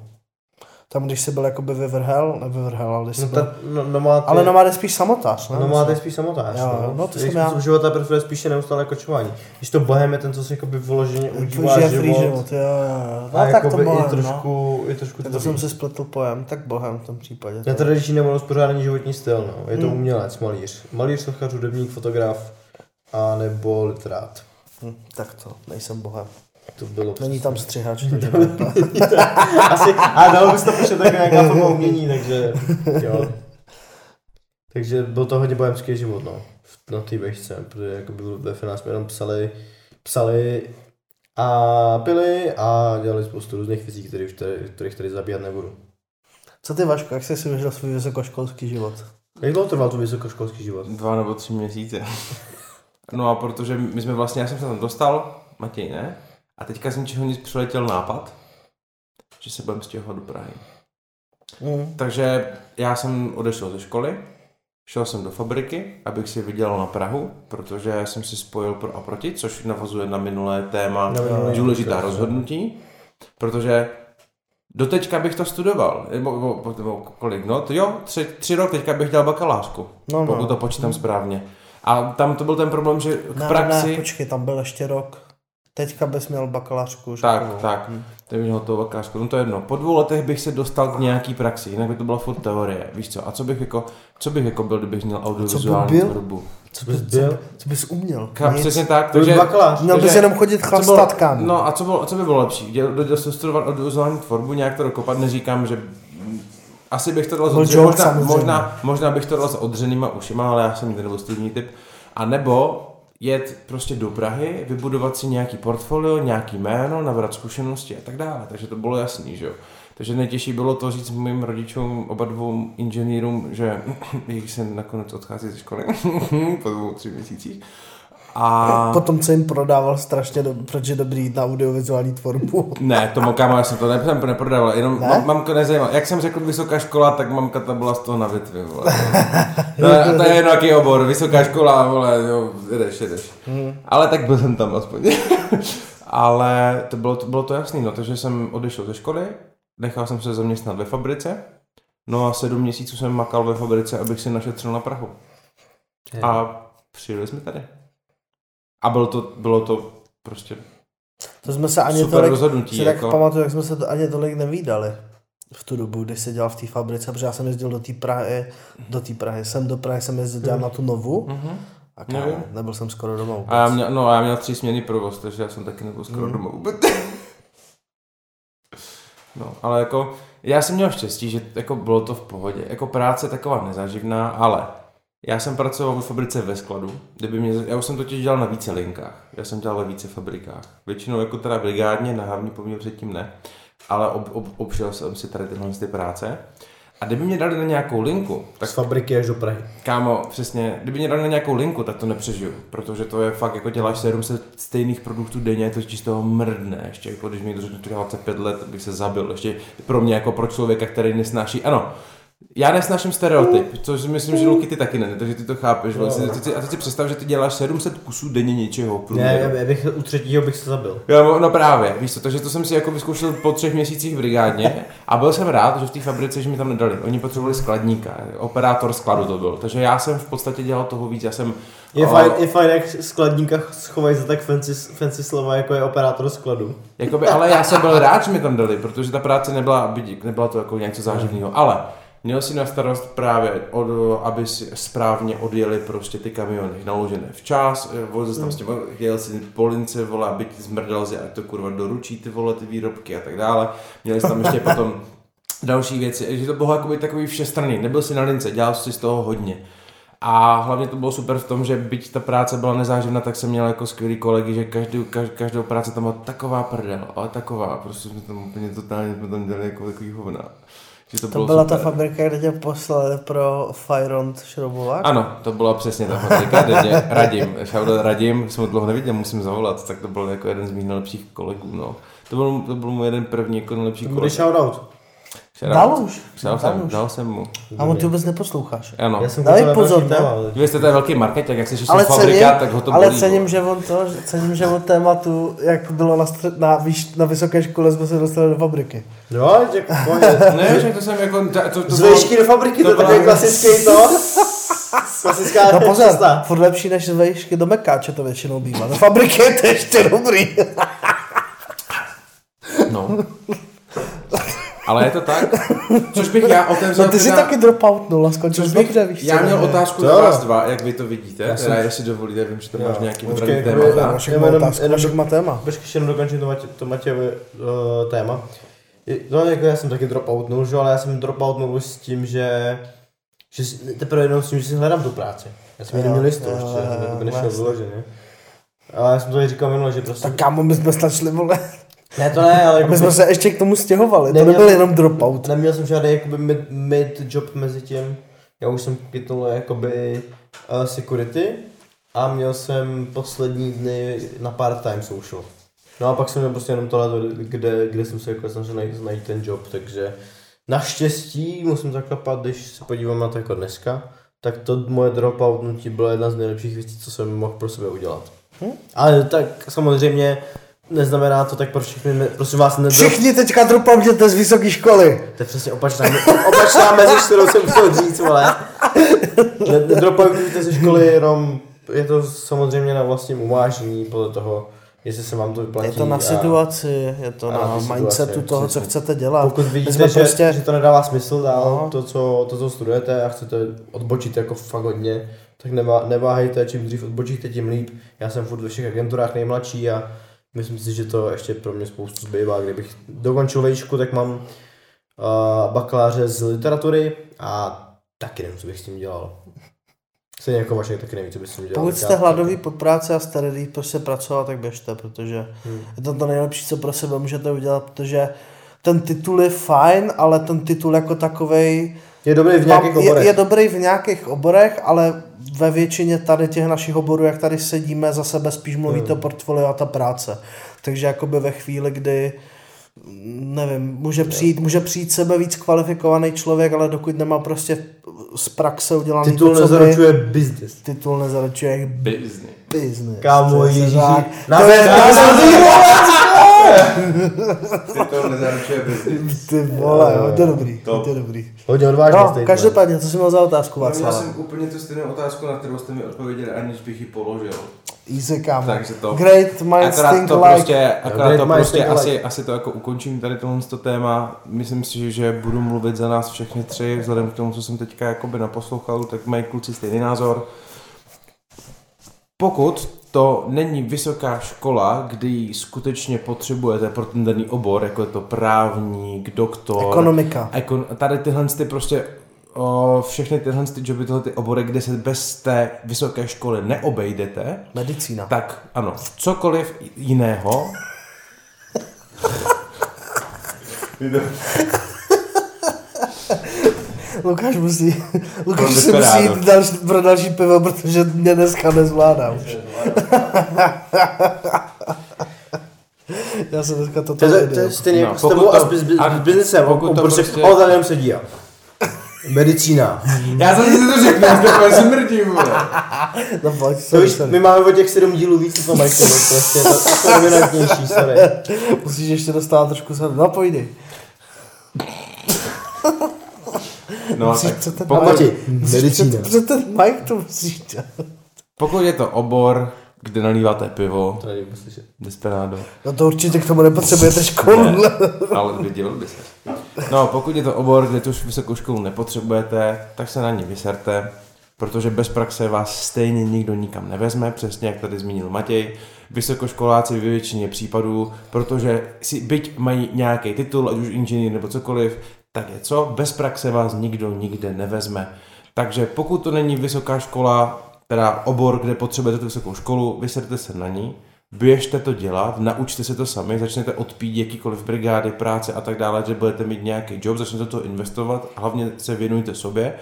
Tam, když jsi byl jakoby vyvrhel, nevyvrhel, ale když jsi No, byl... no, nomád Ale je, nomad je spíš samotář, ne? no, nomád je spíš samotář. Jo, no. no, to jsem já. života preferuje spíše neustále kočování. Když to bohem je ten, co si jakoby vyloženě užívá život. free život, jo, jo. No a tak to bohem, je no. trošku, je trošku to jsem si spletl pojem, tak bohem v tom případě. Netradiční nebo uspořádaný životní styl, no. Je to Hmm. umělec, malíř. Malíř, sochař, hudebník, fotograf a nebo literát. Hm, tak to, nejsem bohem. To bylo Není tam střihač, takže Asi, a dalo bys to píše tak nějaká forma umění, takže jo. Takže byl to hodně bohemský život, no. v- Na té vešce, protože jako byl ve finále jsme jenom psali, psali a pili a dělali spoustu různých věcí, které už tady, kterých tady zabíhat nebudu. Co ty Vaško, jak jsi si vyžil svůj vysokoškolský život? Jak dlouho trval tu vysokoškolský život? Dva nebo tři měsíce. No a protože my jsme vlastně, já jsem se tam dostal, Matěj ne? A teďka z ničeho nic přiletěl nápad, že se budeme stěhovat do Prahy. Mm. Takže já jsem odešel ze školy, šel jsem do fabriky, abych si vydělal na Prahu, protože jsem si spojil pro a proti, což navazuje na minulé téma Na minulé důležitá podcast, rozhodnutí, protože doteďka bych to studoval, nebo, nebo, nebo kolik, no to jo, tři, tři rok teďka bych dělal bakalářku, No, no. pokud to počítám správně. A tam to byl ten problém, že k Ne, praxi... ne, počkej, tam byl ještě rok. Teďka bys měl bakalářku už. Tak, tak. To je měl to vakářku. No to je jedno. Po dvou letech bych se dostal k nějaký praxi, jinak by to byla furt teorie. Víš co? A co bych jako, co bych jako byl, kdybych měl audiovizuální byl? tvorbu? Co bys bys, byl? co, co bys uměl? Ka, Nic. přesně tak. To Takže, bakalář. Měl bys jenom chodit chlastat kam. no a co, bylo, co by bylo lepší? Děl, do, do, studovat audiovizuální tvorbu, nějak to dokopat, neříkám, že asi bych to dal s Byl odřenýma, joke možná, samozřejmě. možná, možná, bych to dal s odřenýma ušima, ale já jsem studijní typ. A nebo jet prostě do Prahy, vybudovat si nějaký portfolio, nějaký jméno, nabrat zkušenosti a tak dále. Takže to bylo jasný, že jo. Takže nejtěžší bylo to říct mým rodičům, oba dvou inženýrům, že jejich se nakonec odchází ze školy po dvou, tři měsících. A... Potom, co jim prodával strašně, do, proč je dobrý jít na audiovizuální tvorbu. Ne, to kámo, já jsem to ne, neprodával, jenom Ne? ne? mamka nezajímala. Jak jsem řekl vysoká škola, tak mamka ta byla z toho na větvi, vole. No, to je jedno, jaký obor, vysoká škola, vole, jo, jedeš, jedeš. Hmm. Ale tak byl jsem tam aspoň. Ale to bylo, to bylo to jasný, no, takže jsem odešel ze školy, nechal jsem se zaměstnat ve fabrice, no a sedm měsíců jsem makal ve fabrice, abych si našetřil na Prahu. A přijeli jsme tady. A bylo to, bylo to prostě To jsme se ani super tolik, rozhodnutí. si tak Jako... pamatuju, jak jsme se to ani tolik nevídali v tu dobu, kdy se dělal v té fabrice, protože já jsem jezdil do té Prahy, do té Prahy, jsem do Prahy jsem jezdil dělat na tu novu Mhm. a kámo, Nevím. nebyl jsem skoro doma vůbec. A já měl, no, a já měl tři směny provoz, takže já jsem taky nebyl skoro Mm. doma vůbec. No, ale jako, já jsem měl štěstí, že jako bylo to v pohodě. Jako práce taková nezaživná, ale já jsem pracoval ve fabrice ve skladu, kdyby mě, já už jsem totiž dělal na více linkách, já jsem dělal ve více fabrikách. Většinou jako teda brigádně, na hlavní poměr předtím ne, ale ob, ob, obšel jsem si tady tyhle ty práce. A kdyby mě dali na nějakou linku, tak Z fabriky až do Prahy. Kámo, přesně, kdyby mě dali na nějakou linku, tak to nepřežiju, protože to je fakt, jako děláš 700 stejných produktů denně, to z toho mrdne, ještě jako když mi to řekne 25 let, bych se zabil, ještě pro mě jako pro člověka, který nesnáší, ano, já nesnáším stereotyp, což myslím, že Luky ty taky ne, takže ty to chápeš, Jo. vlastně, ty, a teď si představ, že ty děláš 700 kusů denně něčeho. Ne, já bych u třetího bych se zabil. Jo, no právě, víš co, takže to jsem si jako vyzkoušel po třech měsících v brigádně a byl jsem rád, že v té fabrice, že mi tam nedali. Oni potřebovali skladníka, operátor skladu to byl, takže já jsem v podstatě dělal toho víc, já jsem... Je o, fajn, je fajn, jak skladníka schovají za tak fancy, fancy slova, jako je operátor skladu. Jakoby, ale já jsem byl rád, že mi tam dali, protože ta práce nebyla, nebyla to jako něco záživného, ale měl si na starost právě, od, aby si správně odjeli prostě ty kamiony naložené včas, eh, vozil tam s tím, jel si po lince, vole, aby ti zmrdal si, ať to kurva doručí ty vole, ty výrobky a tak dále. Měli jsme tam ještě potom další věci, že to bylo jakoby takový všestranný, nebyl si na lince, dělal si z toho hodně. A hlavně to bylo super v tom, že byť ta práce byla nezáživná, tak jsem měl jako skvělý kolegy, že každou, každou, každou práci tam byla taková prdel, ale taková, prostě jsme tam úplně totálně jsme tam dělali jako takový hovna. Že to, To bylo byla super. ta fabrika, kde tě poslali pro Firond šroubovák? Ano, to byla přesně ta fabrika, kde mě Radim, shoutout Radim, jsem ho dlouho neviděl, musím zavolat, tak to byl jako jeden z mých nejlepších kolegů, no. To byl, to byl můj jeden první jako nejlepší Bude kolega. Shoutout. Dal už. Dal jsem, Dal už. dal jsem mu. A on ty vůbec neposloucháš. Ano. Já jsem Dávej pozor, no. ale- Vy jste tady velký marketák, jak se, že jsem Ale fabrikát, cením, tak ho to ale bolí, cením, vole. že on to, cením, že od tématu, jak bylo na, střed, na, výš, na vysoké škole, jsme se dostali do fabriky. Jo, jako pojď. Ne, že to jsem jako... To, to, to Z vejšky do fabriky, to je to takový klasický to. Klasická No pozor, furt lepší než z vejšky do Mekáče to většinou bývá. Do fabriky je to ještě dobrý. No. Ale je to tak. Což bych já otevřel No ty jsi teda- taky dropoutnul a skončil Což jsi bych, dobře, víš já měl otázku To na vás dva, jak vy to vidíte, Já teda jsem- jestli dovolíte, vím, že to máš nějaký Počkej, odradný to téma. Vašek Já má jenom- jenom- téma. Počkej, jenom dokončím to, to Matějovi uh, téma. No, jako já jsem taky dropoutnul, že, jo, ale já jsem dropoutnul už s tím, že, že si- teprve jenom s tím, že si hledám tu práci. Já jsem ještě, já jsem jo, jako nešel jasně. vyloženě. Ale já jsem to i říkal minule, že prostě... Tak kámo, my jsme stačili, vole. Ne, to ne, ale jako my jsme se ještě k tomu stěhovali, to Neměl nebyl jsem- jenom dropout. Neměl jsem žádný jakoby mid, mid job mezi tím. Já už jsem kytnul jakoby uh, security a měl jsem poslední dny na part-time social. No a pak jsem měl prostě jenom tohle, kde, kde jsem se jako snažil najít, najít ten job, takže naštěstí musím zaklapat, když se podívám na to jako dneska, tak to moje dropoutnutí byla jedna z nejlepších věcí, co jsem mohl pro sebe udělat. Hm? Ale tak samozřejmě neznamená to tak pro všechny, ne, prosím vás, nedrop, Všichni teďka dropoujete z vysoké školy. to je přesně opačná, opačná mezi, kterou jsem chtěl říct, vole. Ne- Nedropujte ze školy jenom je to samozřejmě na vlastním uvážení podle toho, jestli se vám to vyplatí. Je to na a situaci, je to na, na mindsetu situace, toho, co přesně. chcete dělat. Pokud vidíte, že, prostě- že to nedává smysl dál, No. to, co, to, co studujete a chcete odbočit jako fakt hodně, tak nevá, neváhejte, čím dřív odbočíte, tím líp. Já jsem furt ve všech agenturách nejmladší a myslím si, že to ještě pro mě spoustu zbývá. Kdybych dokončil vejšku, tak mám uh, bakaláře z literatury a taky nevím, co bych s tím dělal. Stejně jako Vašek taky neví, co bych s tím dělal. Pokud jste hladový po práci a jste ready prostě pracovat, tak běžte, protože Hmm. je to to nejlepší, co pro sebe můžete udělat, protože ten titul je fajn, ale ten titul jako takovej Je dobrý v nějakých je, oborech. je dobrý v nějakých oborech, ale ve většině tady těch našich oborů, jak tady sedíme, za sebe spíš mluví Hmm. to portfolio a ta práce. Takže jakoby ve chvíli, kdy nevím, může přijít, může přijít sebe víc kvalifikovaný člověk, ale dokud nemá prostě z praxe udělaný Titul to, co nezaručuje business. by, titul nezaručuje Business. business. Kámo, je řák. Na To je- na- to je- To nezaručuje business. Ty vole, hodně dobrý, Top. hodně dobrý. Hodně odvážný No, statement. každopádně, co jsi měl za otázku, No, Václav? jsem úplně tu stejnou otázku, na kterou jste mi odpověděli, aniž bych ji položil. Easy, kámo. Takže to- Great minds Akorát think to like. prostě, akorát Great to prostě asi, alike. asi to jako ukončím tady tohle to téma. Myslím si, že budu mluvit za nás všechny tři, vzhledem k tomu, co jsem teďka jakoby naposlouchal, tak mají kluci stejný názor. Pokud to není vysoká škola, kdy ji skutečně potřebujete pro ten daný obor, jako je to právník, doktor, Ekonomika. Ekon, tady tyhle ty prostě o, všechny tyhle ty joby, tyhle ty obory, kde se bez té vysoké školy neobejdete, Medicína. tak ano, cokoliv jiného. Lukáš musí, Lukáš desperádo. musí jít další, pro další pivo, protože mě dneska nezvládá už. Já jsem dneska toto To je, to viděl. je stejně No, jako s pokud tebou to- a s, biz, a s biznesem. pokud On to prostě, prostě- on tady jenom sedí medicína. Já jsem si to řekl, já jsem to smrdím. No pojď, To sorry, víš, sorry. my máme o těch sedm dílů víc, co mají prostě, to, to je dominantnější, sorry. Musíš ještě dostat trošku se. No pojdej. No, Musíš tak před ten pokud, Mati, Musíš medicína. Před ten mic to musíš dělat. pokud je to obor, kde nalíváte pivo, To nevím desperado, No to určitě k tomu nepotřebujete školu. ale viděl by se. No, pokud je to obor, kde tu vysokou školu nepotřebujete, tak se na ní vyserte, protože bez praxe vás stejně nikdo nikam nevezme, přesně jak tady zmínil Matěj. Vysokoškoláci ve většině případů, protože si byť mají nějaký titul, ať už inženýr nebo cokoliv, tak je co? Bez praxe vás nikdo nikde nevezme. Takže pokud to není vysoká škola, teda obor, kde potřebujete vysokou školu, vyserte se na ní, běžte to dělat, naučte se to sami, začnete odpít jakýkoliv brigády, práce a tak dále, že budete mít nějaký job, začnete to investovat, hlavně se věnujte sobě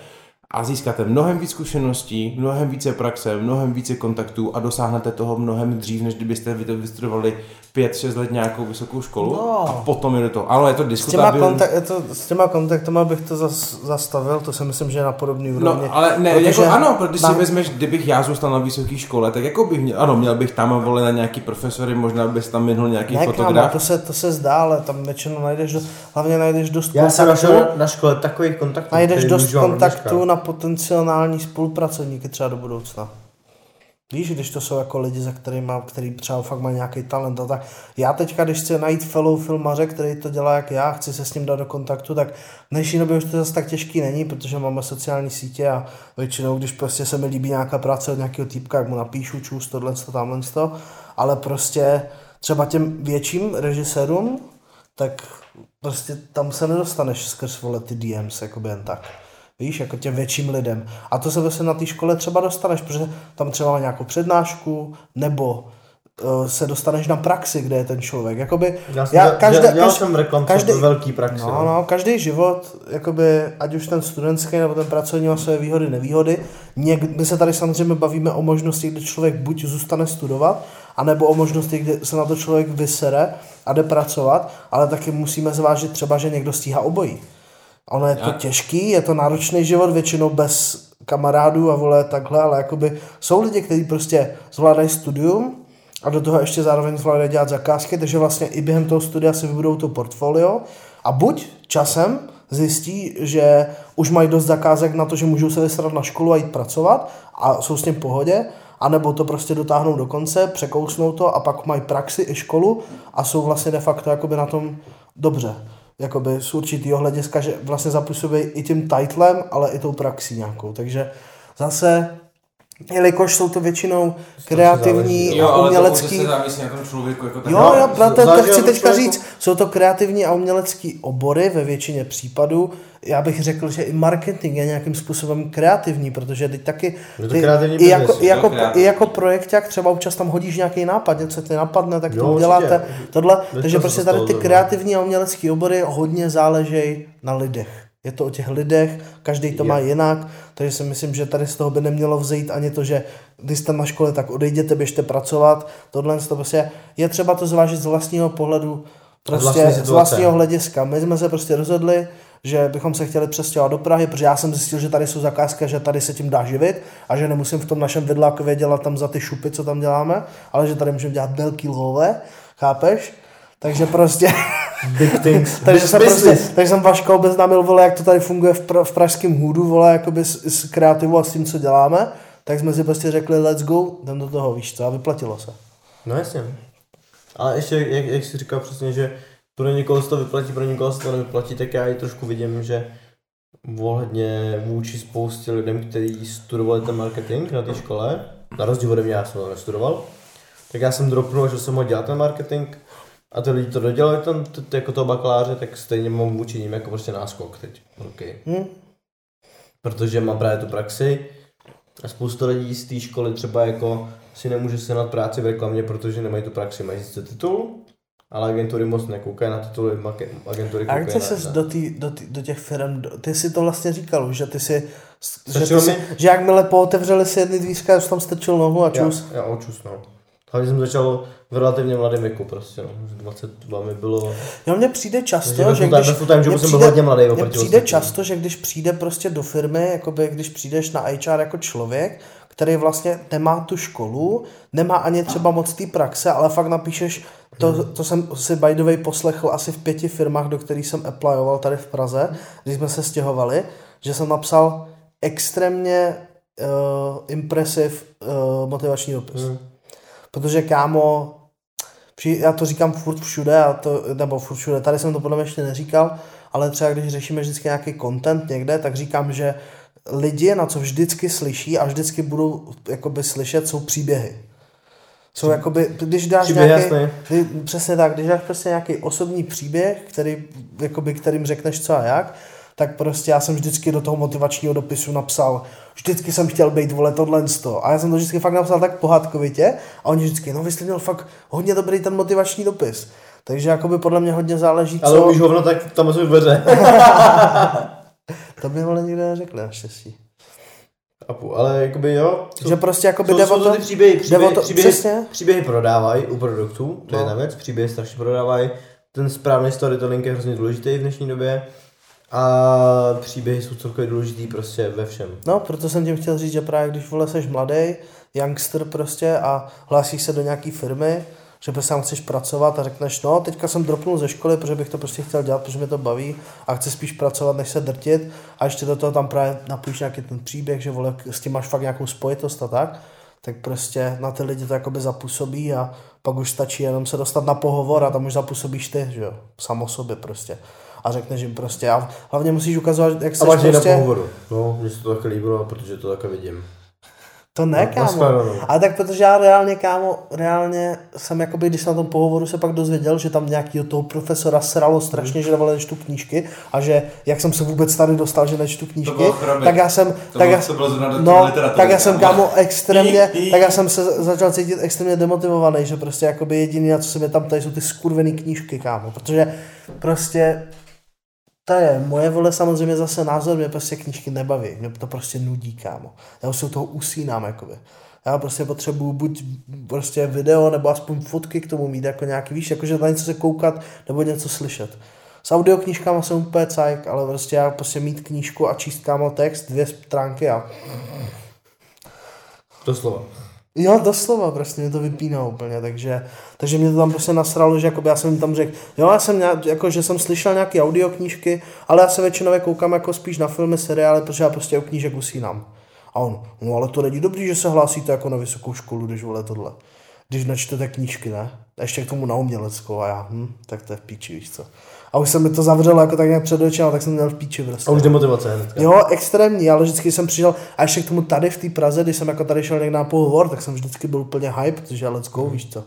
a získáte mnohem víc zkušeností, mnohem více praxe, mnohem více kontaktů a dosáhnete toho mnohem dřív, než kdybyste vy to vystudovali 5-6 let nějakou vysokou školu No. a potom je do toho. Ale je to S těma, diskutabilní. kontakt, je to, s těma kontaktama bych to zas, zastavil, to si myslím, že je na podobný úrovni. No, ale ne, Protože jako ano, protože mám- si vezmeš, kdybych já zůstal na vysoké škole, tak jako bych měl, ano, měl bych tam vole na nějaký profesory, možná bys tam minul nějaký Ne, kámo, fotograf. to se, to se zdá, ale tam většinou najdeš, do, hlavně najdeš dost Já jsem kontaktů, našel na, na škole takových kontaktů, najdeš dost kontaktů dneška. Na potenciální spolupracovníky třeba do budoucna. Víš, když to jsou jako lidi, za kterými, který třeba fakt mají nějaký talent a tak. Já teďka, když chci najít fellow filmaře, který to dělá jak já, chci se s ním dát do kontaktu, tak v dnešní době už to zase tak těžký není, protože máme sociální sítě a většinou, když prostě se mi líbí nějaká práce od nějakého týpka, jak mu napíšu, čus, tohle, to, tamhle, to, ale prostě třeba těm větším režisérům, tak prostě tam se nedostaneš skrz vole ty DMs, jako jen tak. Víš, jako těm větším lidem. A to se vlastně na té škole třeba dostaneš, protože tam třeba má nějakou přednášku, nebo uh, se dostaneš na praxi, kde je ten člověk. Jakoby, Já jsem, já, každé- dělal, dělal každý- jsem reklam každý- každý, velký praxi. No, no, každý život, jakoby, ať už ten studentský nebo ten pracovní má své výhody, nevýhody. Něk, my se tady samozřejmě bavíme o možnosti, kdy člověk buď zůstane studovat, anebo o možnosti, kdy se na to člověk vysere a jde pracovat, ale taky musíme zvážit třeba, že někdo stíhá obojí. Ono je to Já- těžký, je to náročný život, většinou bez kamarádů a vole takhle, ale jakoby jsou lidi, kteří prostě zvládají studium a do toho ještě zároveň zvládají dělat zakázky, takže vlastně i během toho studia si vybudou to portfolio a buď časem zjistí, že už mají dost zakázek na to, že můžou se vysrat na školu a jít pracovat a jsou s tím v pohodě, anebo to prostě dotáhnou do konce, překousnou to a pak mají praxi i školu a jsou vlastně de facto jakoby na tom dobře. Jakoby z určitého hlediska, že vlastně zapůsobí i tím titlem, ale i tou praxí nějakou. Takže zase, jelikož jsou to většinou kreativní Jo, a ale to umělecký... se závisí na tom člověku jako Jo, jo, proto to chci teďka člověku. říct, jsou to kreativní a umělecký obory ve většině případů. Já bych řekl, že i marketing je nějakým způsobem kreativní, protože teď taky to ty, kreativní i, jako, business, i, to jako, i jako projekták třeba občas tam hodíš nějaký nápad, něco ti napadne, tak Jo, to uděláte. Tohle, takže prostě to tady ty kreativní a umělecké obory hodně záležejí na lidech. Je to o těch lidech, každý to Je. má jinak, takže si myslím, že tady z toho by nemělo vzejít ani to, že když jste na škole, tak odejděte, běžte pracovat. Tohle to prostě je třeba to zvážit z vlastního pohledu, prostě z vlastního hlediska. My jsme se prostě rozhodli, že bychom se chtěli přestěhovat do Prahy, protože já jsem zjistil, že tady jsou zakázky, že tady se tím dá živit a že nemusím v tom našem vidlákově dělat tam za ty šupy, co tam děláme, ale že tady můžeme dělat velký lhové, chápeš? Takže prostě, Big things. takže jsem prostě, takže jsem Vaška obeznámil, vole, jak to tady funguje v, pra, v pražském hůdu, vole, jakoby s, s kreativou a s tím, co děláme, tak jsme si prostě řekli, let's go, jdem do toho, víš co, a vyplatilo se. No jasně. Ale ještě, jak, jak jsi říkal přesně, že pro někoho se to vyplatí, pro někoho se to nevyplatí, tak já i trošku vidím, že ohledně vůči spoustě lidem, kteří studovali ten marketing na té škole, na rozdíl ode mě, já jsem to nestudoval, tak já jsem dropnul, že jsem mohl dělat ten marketing a ty lidi to dodělali, ten, t, t, jako toho bakaláře, tak stejně mám vůči ním jako prostě náskok teď. Okay. Hm? Protože mám právě tu praxi a spousta lidí z té školy třeba jako si nemůže sehnat práci v reklamě, protože nemají tu praxi, mají sice titul, ale agentury moc nekoukají na tituly, make- agentury A jak koukají ty na, se do, tý, do, tý, do těch firm, do, ty si to vlastně říkal už, že ty si, že, ty si, mi- že jakmile pootevřeli si jedny dvířka, jsi tam strčil nohu a já, čus. já očus, no. Hlavně jsem začal v relativně mladém věku prostě, no. Už 22 mi bylo. Jo, mně přijde často, že když... full time mně jsem byl hodně mladý Mně přijde často, že když přijde prostě do firmy, jakoby když přijdeš na HR jako člověk, který vlastně nemá tu školu, nemá ani třeba moc té praxe, ale fakt napíšeš, to, to jsem si by the way poslechl asi v pěti firmách, do kterých jsem applyoval tady v Praze, když jsme se stěhovali, že jsem napsal extrémně uh, impressive uh, motivační dopis. Hmm. Protože kámo, při- já to říkám furt všude, a to, nebo furt všude, tady jsem to podle mě ještě neříkal, ale třeba když řešíme vždycky nějaký content někde, tak říkám, že lidi, na co vždycky slyší a vždycky budou jakoby slyšet, jsou příběhy. Jsou jakoby, když dáš Příběh, nějaký, kdy, přesně tak, když dáš prostě nějaký osobní příběh, který, jakoby, kterým řekneš co a jak, tak prostě já jsem vždycky do toho motivačního dopisu napsal, vždycky jsem chtěl být, vole, tohle. A já jsem to vždycky fakt napsal tak pohádkovitě a oni vždycky, no vy jste měl fakt hodně dobrý ten motivační dopis. Takže jakoby podle mě hodně záleží, Ale co... umíš hovno, tak tam jsou dveře. To by vole nikdo neřekl, naštěstí. Apu, ale jakoby jo. jsou- Že prostě jakoby jsou, jde jsou to ty příběhy, příběhy, to, příběhy, přesně, příběhy prodávají u produktů, to je No. jedna věc, příběhy strašně prodávají, ten správný storytelling je hrozně důležitý v dnešní době a příběhy jsou celkově důležitý prostě ve všem. No, proto jsem tím chtěl říct, že právě když vole seš mladý, youngster prostě a hlásíš se do nějaký firmy, že prostě tam chceš pracovat a řekneš, no, teďka jsem dropnul ze školy, protože bych to prostě chtěl dělat, protože mě to baví a chci spíš pracovat, než se drtit a ještě do toho tam právě napojíš nějaký ten příběh, že vole, s tím máš fakt nějakou spojitost a tak, tak prostě na ty lidi to jakoby zapůsobí a pak už stačí jenom se dostat na pohovor a tam už zapůsobíš ty, že jo, sám o sobě prostě. A řekneš jim prostě, a hlavně musíš ukazovat, jak A máš prostě... prostě... na pohovoru. No, mně se to také líbilo, protože to také vidím. To ne, Na- kámo. nashledanou. Ale tak protože já reálně, kámo, reálně jsem jakoby, když jsem na tom pohovoru se pak dozvěděl, že tam nějaký toho profesora sralo strašně, že vole nečtu knížky a že jak jsem se vůbec tady dostal, že nečtu knížky, tak já jsem, To tak bylo- já, to bylo no, tak já jsem, kámo. extrémně, Í, í. tak já jsem se začal cítit extrémně demotivovaný, že prostě jakoby jediný, na co se mě tam tady jsou ty skurvený knížky, kámo, protože prostě to je moje vole samozřejmě zase názor, mě prostě knížky nebaví, mě to prostě nudí, kámo. Já se u toho usínám, jakoby. Já prostě potřebuju buď prostě video, nebo aspoň fotky k tomu mít, jako nějaký, víš, jakože na něco se koukat, nebo něco slyšet. S audioknížkama jsem úplně cajk, ale prostě já prostě mít knížku a číst kámo text, dvě stránky a Doslova. Jo, doslova, prostě mě to vypíná úplně, takže, takže mě to tam prostě nasralo, že já jsem tam řekl, jo, já jsem nějak, jako, že jsem slyšel nějaké audioknížky, ale já se většinou koukám jako spíš na filmy, seriály, protože já prostě u knížek usínám. A on, no ale to není dobrý, že se hlásíte jako na vysokou školu, když vole tohle. Když načtete knížky, ne? A ještě k tomu na uměleckou a já, hm, tak to je v píči, víš co. A už se mi to zavřelo jako tak nějak před očima, tak jsem měl v píči prostě. A už demotivace hnedka. Jo, extrémní, ale vždycky jsem přišel, a ještě k tomu tady v té Praze, když jsem jako tady šel někde na pohovor, tak jsem vždycky byl úplně hype, protože let's go, víš co.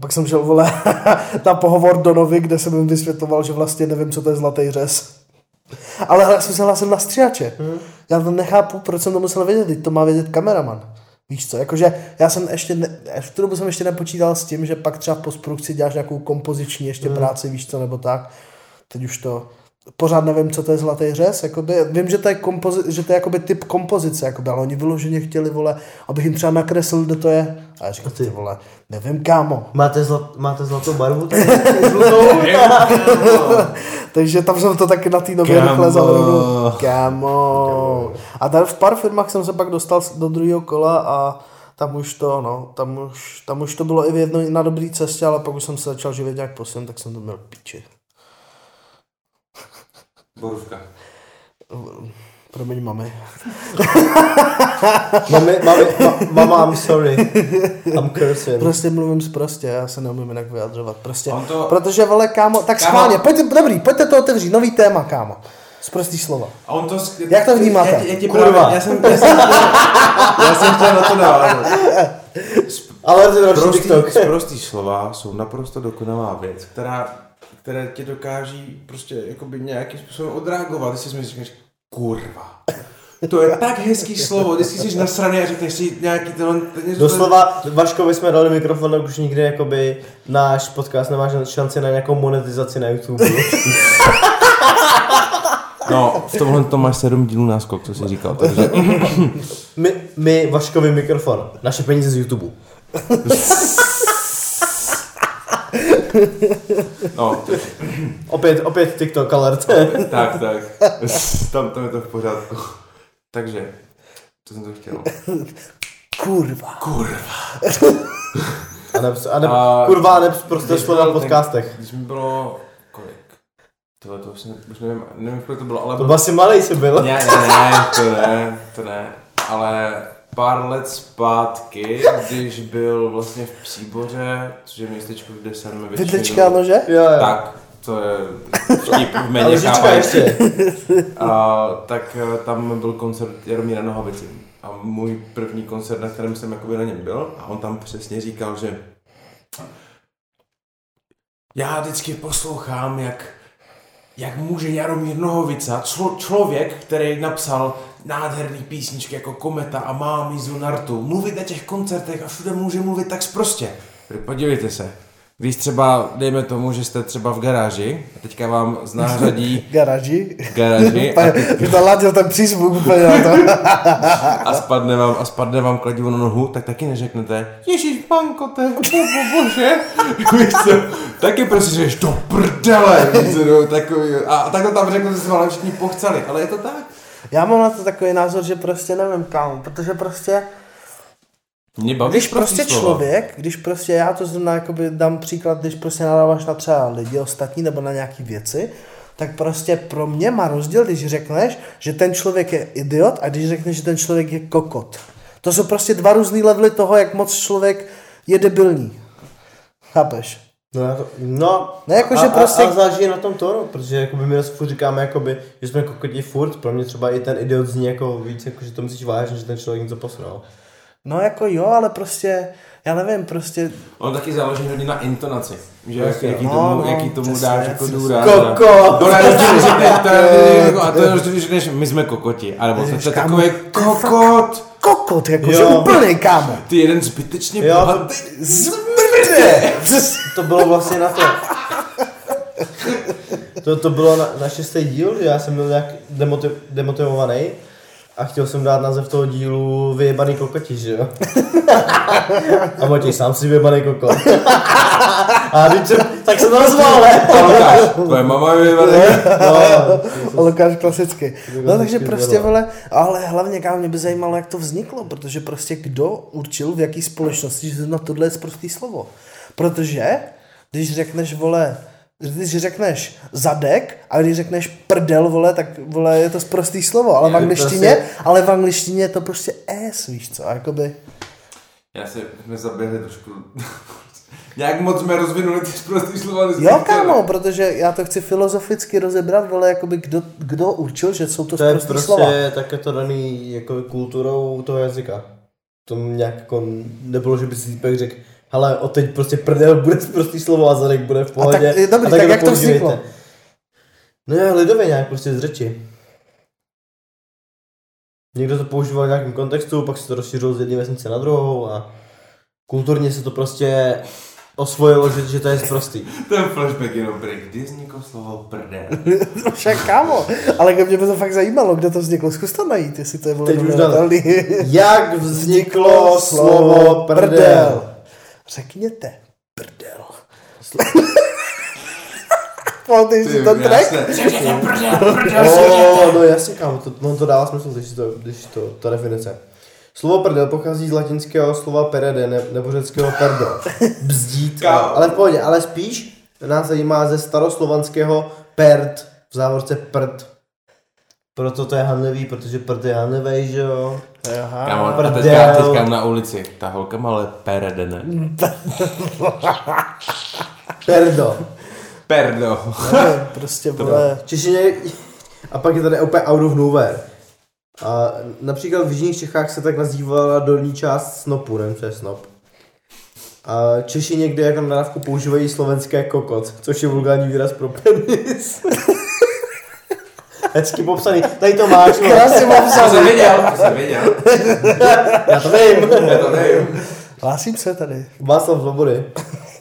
Pak jsem šel, vole, na pohovor do Novy, kde jsem jim vysvětloval, že vlastně nevím, co to je zlatý řez. Ale já jsem se hlásil na stříhače. Hmm. Já to nechápu, proč jsem to musel vědět, teď to má vědět kameraman. Víš co, jakože já jsem ještě, ne, v tu dobu jsem ještě nepočítal s tím, že pak třeba v postprodukci děláš nějakou kompoziční ještě hmm. práci, víš co, nebo tak. Teď už to, pořád nevím, co to je zlatý řez, jakoby, vím, že to je, kompozi, že to je jakoby typ kompozice, jakoby, ale oni vyloženě chtěli, vole, abych jim třeba nakreslil, kde to je. A já říkám, ty vole, nevím, kámo. Máte, zlat, máte zlatou barvu? Takže tam jsem to taky na té nově Kámo. rychle zavrhnul. Kámo. A tady v pár firmách jsem se pak dostal do druhého kola a tam už to, no, tam už, tam už to bylo i v jedno, na dobré cestě, ale pak už jsem se začal živit nějak posun, tak jsem to měl píči. Borůvka. Promiň, mami. Mami, mami, ma, mama, I'm sorry. I'm cursing. Prostě mluvím zprostě, já se neumím jinak vyjadřovat. Prostě, On to- protože, vole, kámo, tak Kámo. schválně, pojďte, dobrý, pojďte to otevřít, nový téma, kámo. Zprostý slova. A on to... sk- Jak to vnímáte? Já, já ti Kurva. Právě, já, jsem, já, jsem, já jsem chtěl na to navázat. Ale to je další Prostý, TikTok. prostý slova jsou naprosto dokonalá věc, která, které tě dokáží prostě jakoby nějakým způsobem odreagovat. Ty si mi říkáš, kurva. To je tak hezký slovo, vždycky jsi nasraný a řekneš si nějaký ten... ten Doslova Vaškovi jsme dali mikrofon, tak už nikdy jakoby náš podcast nemá šanci na nějakou monetizaci na YouTube. No, v tomhle to máš sedm dílů náskok, co jsi říkal, takže... My, my Vaškovi mikrofon, naše peníze z YouTube. No, Opět, opět TikTok alert. tak, tak. Tam, tam je to v pořádku. Takže, co jsem to chtěl? Kurva. Kurva. A ne, a ne, A- kurva, ne prostě byl ten- podcastech. Když mi bylo, kolik? Tohle to už, ne, už nevím, nevím, kolik to bylo, ale To byl asi malý jsi byl. Ne, ne, ne, to ne, to ne. Ale pár let zpátky, když byl vlastně v Příboře, což je městečko, kde jsem většinou... Vidlička, nože? Jo, jo. Tak, to je vtip v méně ještě. A, tak eh, tam byl koncert Jaromíra Nohavici. A můj první koncert, na kterém jsem jakoby na něm byl, a on tam přesně říkal, že já vždycky poslouchám, jak, jak může Jaromír Nohovica, člo, člověk, který napsal nádherný písničky jako Kometa a má Mizu Nartu, mluvit na těch koncertech a všude může mluvit tak sprostě. Podívejte se, když třeba, dejme tomu, že jste třeba v garáži a teďka vám z nářadí Garaži. garáži Už naladil ten přízvuk úplně na to. a, spadne vám, a spadne vám kladivo na nohu, tak taky neřeknete Ježíš panko, to je bo, bože. Víš co? Taky prostě říkáš do prdele. Víš no, takový, a, a takhle tam řeknu, že se vám všichni pochcali, ale je to tak. Já mám na to takový názor, že prostě nevím, kámo, protože prostě Mě baví Když prostě slova. člověk, když prostě já to zrovna jakoby dám příklad, když prostě nadáváš na třeba lidi ostatní nebo na nějaký věci, tak prostě pro mě má rozdíl, když řekneš, že ten člověk je idiot a když řekneš, že ten člověk je kokot. To jsou prostě dva různý levely toho, jak moc člověk je debilní. Chápeš? No, já to, no Ne, jako, a, že a, prostě- a, a záleží na tom tónu, protože jakoby my furt říkáme, jakoby, že jsme kokotí furt, pro mě třeba i ten idiot zní jako víc, jako, že to myslíš vážně, že ten člověk něco posral. No jako jo, ale prostě, já nevím, prostě, On taky záleží hodně na intonaci. Že jak, Jasně. jaký No, tomu, no, jaký tomu přesně, dáš jako přesně. důraz. Koko! To jako- a to je rozdíl, že řekneš, my jsme kokoti. A nebo to je takový kokot. kokot, jako že úplný kámo. Ty jeden zbytečně bohatý. Zmrde! To bylo vlastně na to. To, to bylo na, na šestý díl, že já jsem byl nějak demotiv, demotivovaný a chtěl jsem dát název toho dílu Vyjebaný kokoti, že jo? A Matěj, sám si vyjebaný kokot. A teď jsem, tak jsem to nazval, ne? Tvoje mama je vyjebaný. No, Lukáš klasicky. No takže prostě, bylo. vole, ale hlavně kámo, mě by zajímalo, jak to vzniklo, protože prostě kdo určil v jaký společnosti, že na tohle je prostý slovo. Protože, když řekneš, vole, Když řekneš zadek a když řekneš prdel, vole, tak vole, je to prostý slovo, ale v angličtině, prostě- ale v angličtině je to prostě S, víš co, a jakoby, Já si, jsme zaběhli trošku. Nějak moc jsme rozvinuli ty prostý slova. jo kámo, protože já to chci filozoficky rozebrat, vole, jakoby kdo, kdo určil, že jsou to, To je prostý prostě slova. tak je to daný jako kulturou toho jazyka. To nějak jako nebylo, že by si týpek řekl, hele, od teď prostě prdel bude prostý slovo a zadek bude v pohodě. tak, dobrý, tak tak jak to vzniklo? No je lidově nějak prostě z řeči. Někdo to používal v nějakém kontextu, pak se to rozšířilo z jedné vesnice na druhou a kulturně se to prostě osvojilo, že, že to je prostý. Ten flashback jenom prý. Kdy vzniklo slovo prdel? Však kámo, ale mě by to fakt zajímalo, kde to vzniklo, zkus to najít, jestli to je vole Teď už. Jak vzniklo slovo prdel? Řekněte prdel. Pamatuješ si ten track? Oh, no jasně, kámo, to, no to dává smysl, když, to, když to, ta definice. Slovo prdel pochází z latinského slova perede ne, nebo řeckého perdo. Bzdít, ale v pohodě, ale spíš nás zajímá ze staroslovanského perd, v závorce prd. Proto to je hanlivý, protože prd je hanlivý, že jo? Aha. Kámo, a prdel. teďka, teďka na ulici. Ta holka má ale peredene. Perdo. Perdo. Ne, prostě vole. V češtině, a pak je tady úplně out of nowhere. A například v Jižních Čechách se tak nazývala dolní část snopu, nevím, co je snop. A Češi někde jako nadávku používají slovenské kokot, což je vulgární výraz pro penis. Hezky popsaný. Tady to máš, vole. Krásně mám To jsem viděl, to jsem viděl. Já to vím. Já to nevím. Hlásím se tady. Václav Svobody.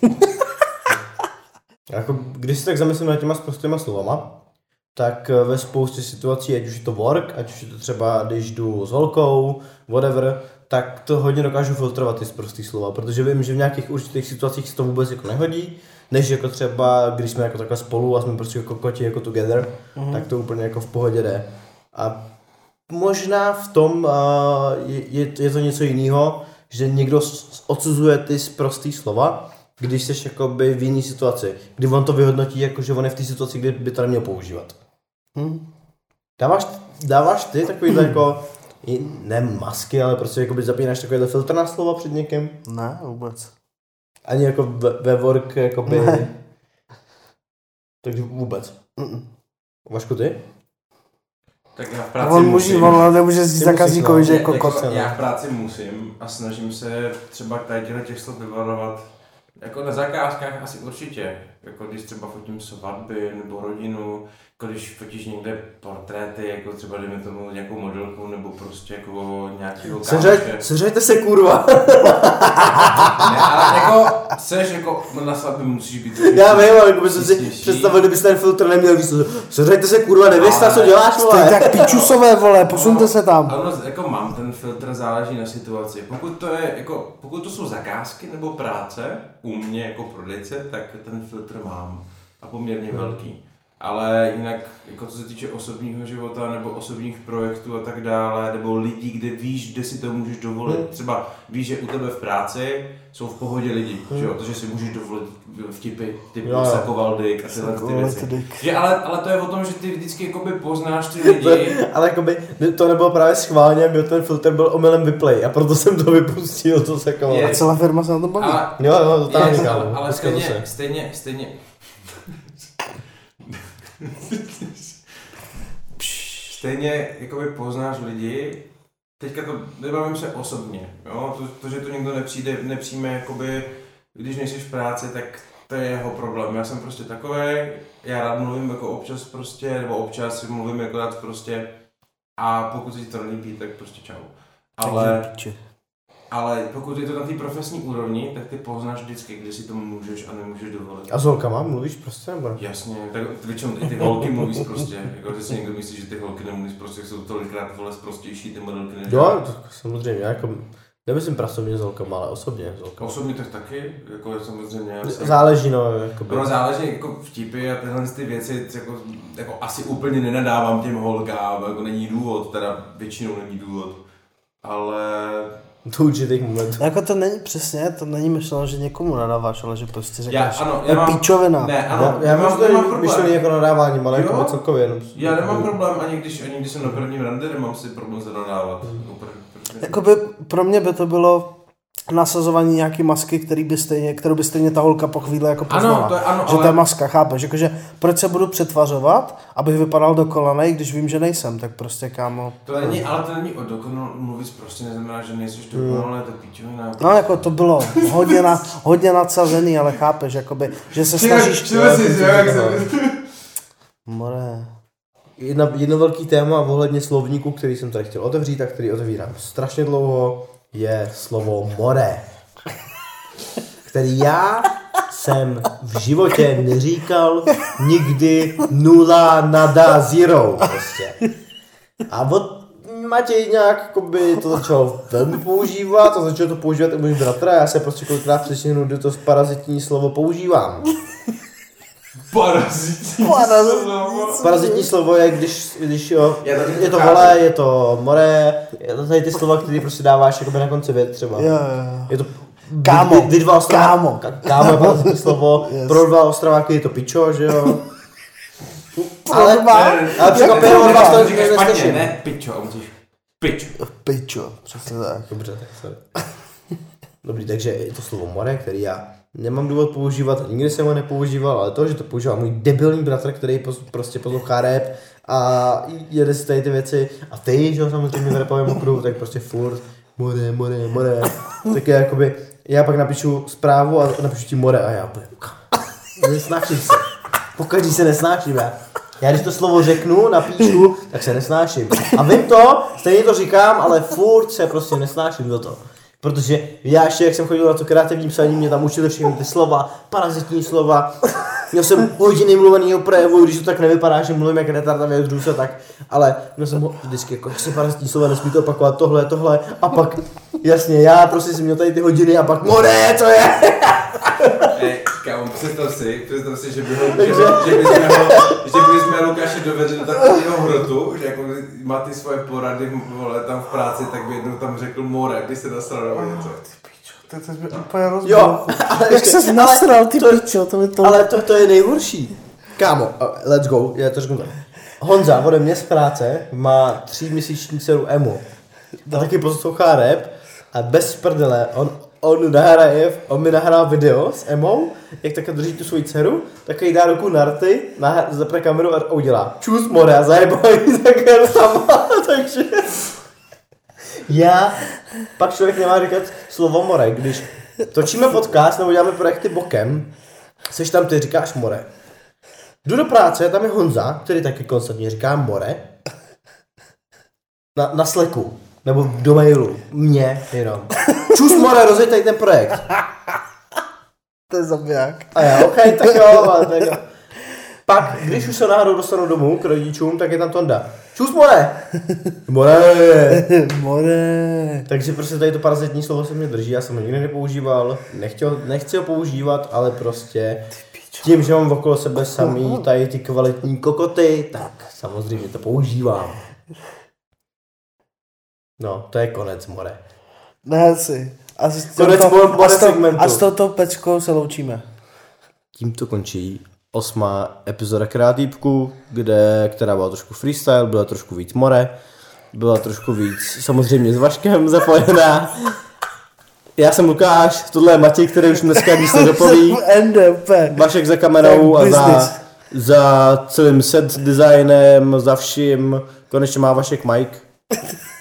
jako, když si tak zamyslím nad těma prostýma slovama, tak eh, ve spoustě situací, ať už je to work, ať už je to třeba, když jdu s holkou, whatever, tak to hodně dokážu filtrovat ty prostý slova, protože vím, že v nějakých určitých situacích se to vůbec jako nehodí, než jako třeba, když jsme jako takhle spolu a jsme prostě jako koti jako together, mm-hmm. tak to úplně jako v pohodě jde. A možná v tom uh, je, je, to něco jiného, že někdo odsuzuje ty prostý slova, když jsi jakoby v jiné situaci, kdy on to vyhodnotí jako, že on je v té situaci, kdy by to neměl používat. Hm. Dáváš, dáváš ty takovýhle jako, ne masky, ale prostě jakoby zapínáš takovýhle filtr na slova před někým? Ne, vůbec. Ani jako ve, ve work, jakoby... Ne. Takže vůbec. Mm-mm. Vašku ty? Tak já v A práci on, může, musím. on nemůže říct musíš, že no. je Jako, kokot. já v práci musím a snažím se třeba tady těchto těch slov vyvarovat. Jako na zakázkách asi určitě. Jako když třeba fotím svatby nebo rodinu, když fotíš někde portréty, jako třeba dejme tomu nějakou modelku nebo prostě jako nějakého Seřeď, seřeďte se kurva. Ne, ale jako seš jako na svatbě musíš být. Já vím, ale jako jsem si představil, kdybyste ten filtr neměl víc. Seřeďte se kurva, nevěsta, Ale- co děláš, Ty vole. tak pičusové, vole, posunte se tam. Ale jako mám ten filtr, záleží na situaci. Pokud to je, jako, pokud to jsou zakázky nebo práce, u mě jako prodejce, tak ten filtr mám. A poměrně velký. Ale jinak, jako co se týče osobního života nebo osobních projektů a tak dále, nebo lidí, kde víš, kde si to můžeš dovolit. Hmm. Třeba víš, že u tebe v práci jsou v pohodě lidi, že jo, to, že si můžeš dovolit vtipy typu Jo, sakovaldyk a tyhle ty Sakovaldyk. věci. Že, ale, ale to je o tom, že ty vždycky jakoby poznáš ty lidi, Ale jakoby, to nebylo právě schválně, aby ten filtr byl omylem vyplay a proto jsem to vypustil, to se. Je. A celá firma se na tom baví. ale Jo, jo, totálně, ale, ale stejně, zase. stejně, stejně, stejně jakoby poznáš lidi, teďka to nebavím se osobně, jo? To, to, že to někdo nepřijde, nepřijme, jakoby, když nejsi v práci, tak to je jeho problém. Já jsem prostě takový, já rád mluvím jako občas prostě, nebo občas si mluvím jako rád prostě a pokud se ti to nelíbí, tak prostě čau. Ale... Ale pokud je to na té profesní úrovni, tak ty poznáš vždycky, kde si to můžeš a nemůžeš dovolit. A s holkama mluvíš prostě, nebo? Jasně, tak většinou ty holky mluví prostě, jako že si někdo myslí, že ty holky nemluví prostě, jsou tolikrát vole prostější ty modelky než Jo, to samozřejmě, já jako, nemyslím pracovně s holkama, ale osobně s holkama. Osobně tak taky, jako samozřejmě. Záleží, no, jakoby. No záleží jako vtipy a tyhle ty věci, jako, jako asi úplně nenadávám těm holkám, jako není důvod, teda většinou není důvod. Ale Do určitých momentů. Jako to není přesně, to není myšleno, že někomu nadáváš, ale že prostě Já, řekneš, ano, to já je mám... píčovina. Ne, ano, Já, já nemám, mám to nemám problém. jako nadávání, ale jako celkově jenom. Já nemám problém, ani když, ani když jsem na prvním rande, nemám si problém se nadávat. Úplně, protože- Jakoby pro mě by to bylo nasazování nějaký masky, který by stejně, kterou by stejně ta holka po chvíli jako Ano, poznala. to je ano, že ale- to je maska, chápeš? Jakože proč se budu přetvařovat, abych vypadal dokonanej, když vím, že nejsem, tak prostě kámo. To není, ale to není o dokonal mluvit prostě neznamená, že nejsi dokonalý, to je píčovina. No jako to bylo hodně, na, hodně nadsazený, ale chápeš, jakoby, že se snažíš... si, jak se... More. Jedna, jedno velký téma ohledně slovníku, který jsem tady chtěl otevřít a který otevírám strašně dlouho, je slovo more. Který já jsem v životě neříkal nikdy nula, nada, zero. Prostě. A od Matěj nějak jakoby, to začal velmi používat a začal to používat i můj bratr a já se prostě kolikrát přesněhnu, kdy to parazitní slovo používám. Parazitní. Parazitní slovo je, když, když jo, je to chápu. vole, je to more, je to tady ty slova, které prostě dáváš jakoby na konci vět třeba. Jo, jo, jo. Je to Kámo. Vy dva ostrava, Kámo. Kámo je parazitní slovo, Yes. pro dva ostraváky je to pičo, že jo. Ale, Ale, ale překvapivě od vás to říkáš špatně, ne pičo, a musíš pič. Pičo, přesně tak. Dobře, tak sorry. Dobrý, takže je to slovo more, který já nemám důvod používat, nikdy jsem ho nepoužíval, ale to, že to používá můj debilní bratr, který prostě poslouchá rap a jede si tady ty věci a ty, že jo, samozřejmě v rapovém okruhu, tak prostě furt more, more, more. Tak je jakoby, já pak napíšu zprávu a napíšu ti more a já úplně, nesnáším se. Pokaždý se nesnáším já. Já když to slovo řeknu, napíšu, tak se nesnáším. A vím to, stejně to říkám, ale furt se prostě nesnáším do toho. Protože já ještě, jak jsem chodil na to kreativní psaní, mě tam učili všechny ty slova, parazitní slova. Měl jsem hodiny mluveného projevu, když to tak nevypadá, že mluvím jak retard a vyjadřuju se tak, ale měl jsem ho vždycky jako, jasně parazitní slova, nesmí to opakovat tohle, tohle, a pak, jasně, já prostě jsem měl tady ty hodiny a pak, more, co je? Kámo, představ si, představ si, že by ho, že, že by jsme ho, že by jsme Lukáše dovedli do takového hrotu, že jako má ty svoje porady, vole, tam v práci, tak by jednou tam řekl more, když se nasral nebo něco. To, to úplně rozbil. Jo, ale Jak ještě- se nasral, ty to- pičo, to mi to... Ale to, to je nejhorší. Kámo, uh, let's go, já to řeknu tak. Honza ode mě z práce má tříměsíční dceru Emu. A taky poslouchá rap a bez prdele, on, on nahraje, on mi nahrál video s Emou, jak takhle drží tu svoji dceru, tak jí dá ruku na rty, zapne kameru a udělá čus more a zajebal jí sama, takže já, pak člověk nemá říkat slovo more, když točíme podcast nebo děláme projekty bokem, Seš tam, ty říkáš more. Jdu do práce, tam je Honza, který taky konstantně říká more. Na, na Slacku. Nebo do mailu. Mně jenom. Čus more, rozjeď tady ten projekt. To je zabiják. A já, ok, tak jo, ale tak jo. Pak, když už se náhodou dostanu domů k rodičům, tak je tam Tonda. Čus more! More! More. Takže prostě tady to parazitní slovo se mě drží, já jsem ho nikdy nepoužíval, nechtěl, nechci ho používat, ale prostě tím, že mám okolo sebe samý tady ty kvalitní kokoty, tak samozřejmě to používám. No, to je konec, more. Ne, asi. Asi s Konec touto- more- a s tou- segmentu. A s touto peckou se loučíme. Tímto končí osmá epizoda Kreatýpku, kde, která byla trošku freestyle, byla trošku víc more, byla trošku víc samozřejmě s Vaškem zapojená. Já jsem Lukáš, tohle je Matěj, který už dneska nic nedopoví. Vašek za kamerou a za, za celým set designem, za vším. Konečně má Vašek Mike.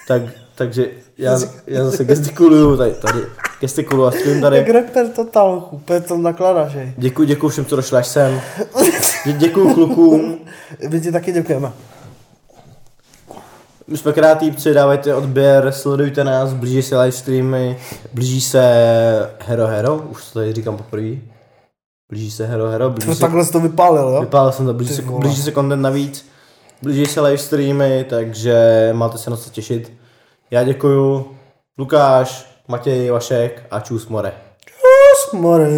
Tak, takže já, já zase gestikuluju, tady, tady gestikuluju a stojím Jak tady. rapper total, úplně to nakladáš, hej. Děkuji, děkuji všem, co došli až sem. Dě- Děkuji klukům. My ti taky děkujeme. My jsme kreativci, dávajte odběr, sledujte nás, blíží se live streamy, blíží se Hero Hero, už to tady říkám poprvé. Blíží se Hero Hero, blíží To se, takhle jsi to vypálil, jo? vypálil jsem to, blíží Ty se, vole. blíží se content navíc, blíží se live streamy, takže máte se na co těšit. Já děkuju, Lukáš, Matěj, Vašek a čus more. More.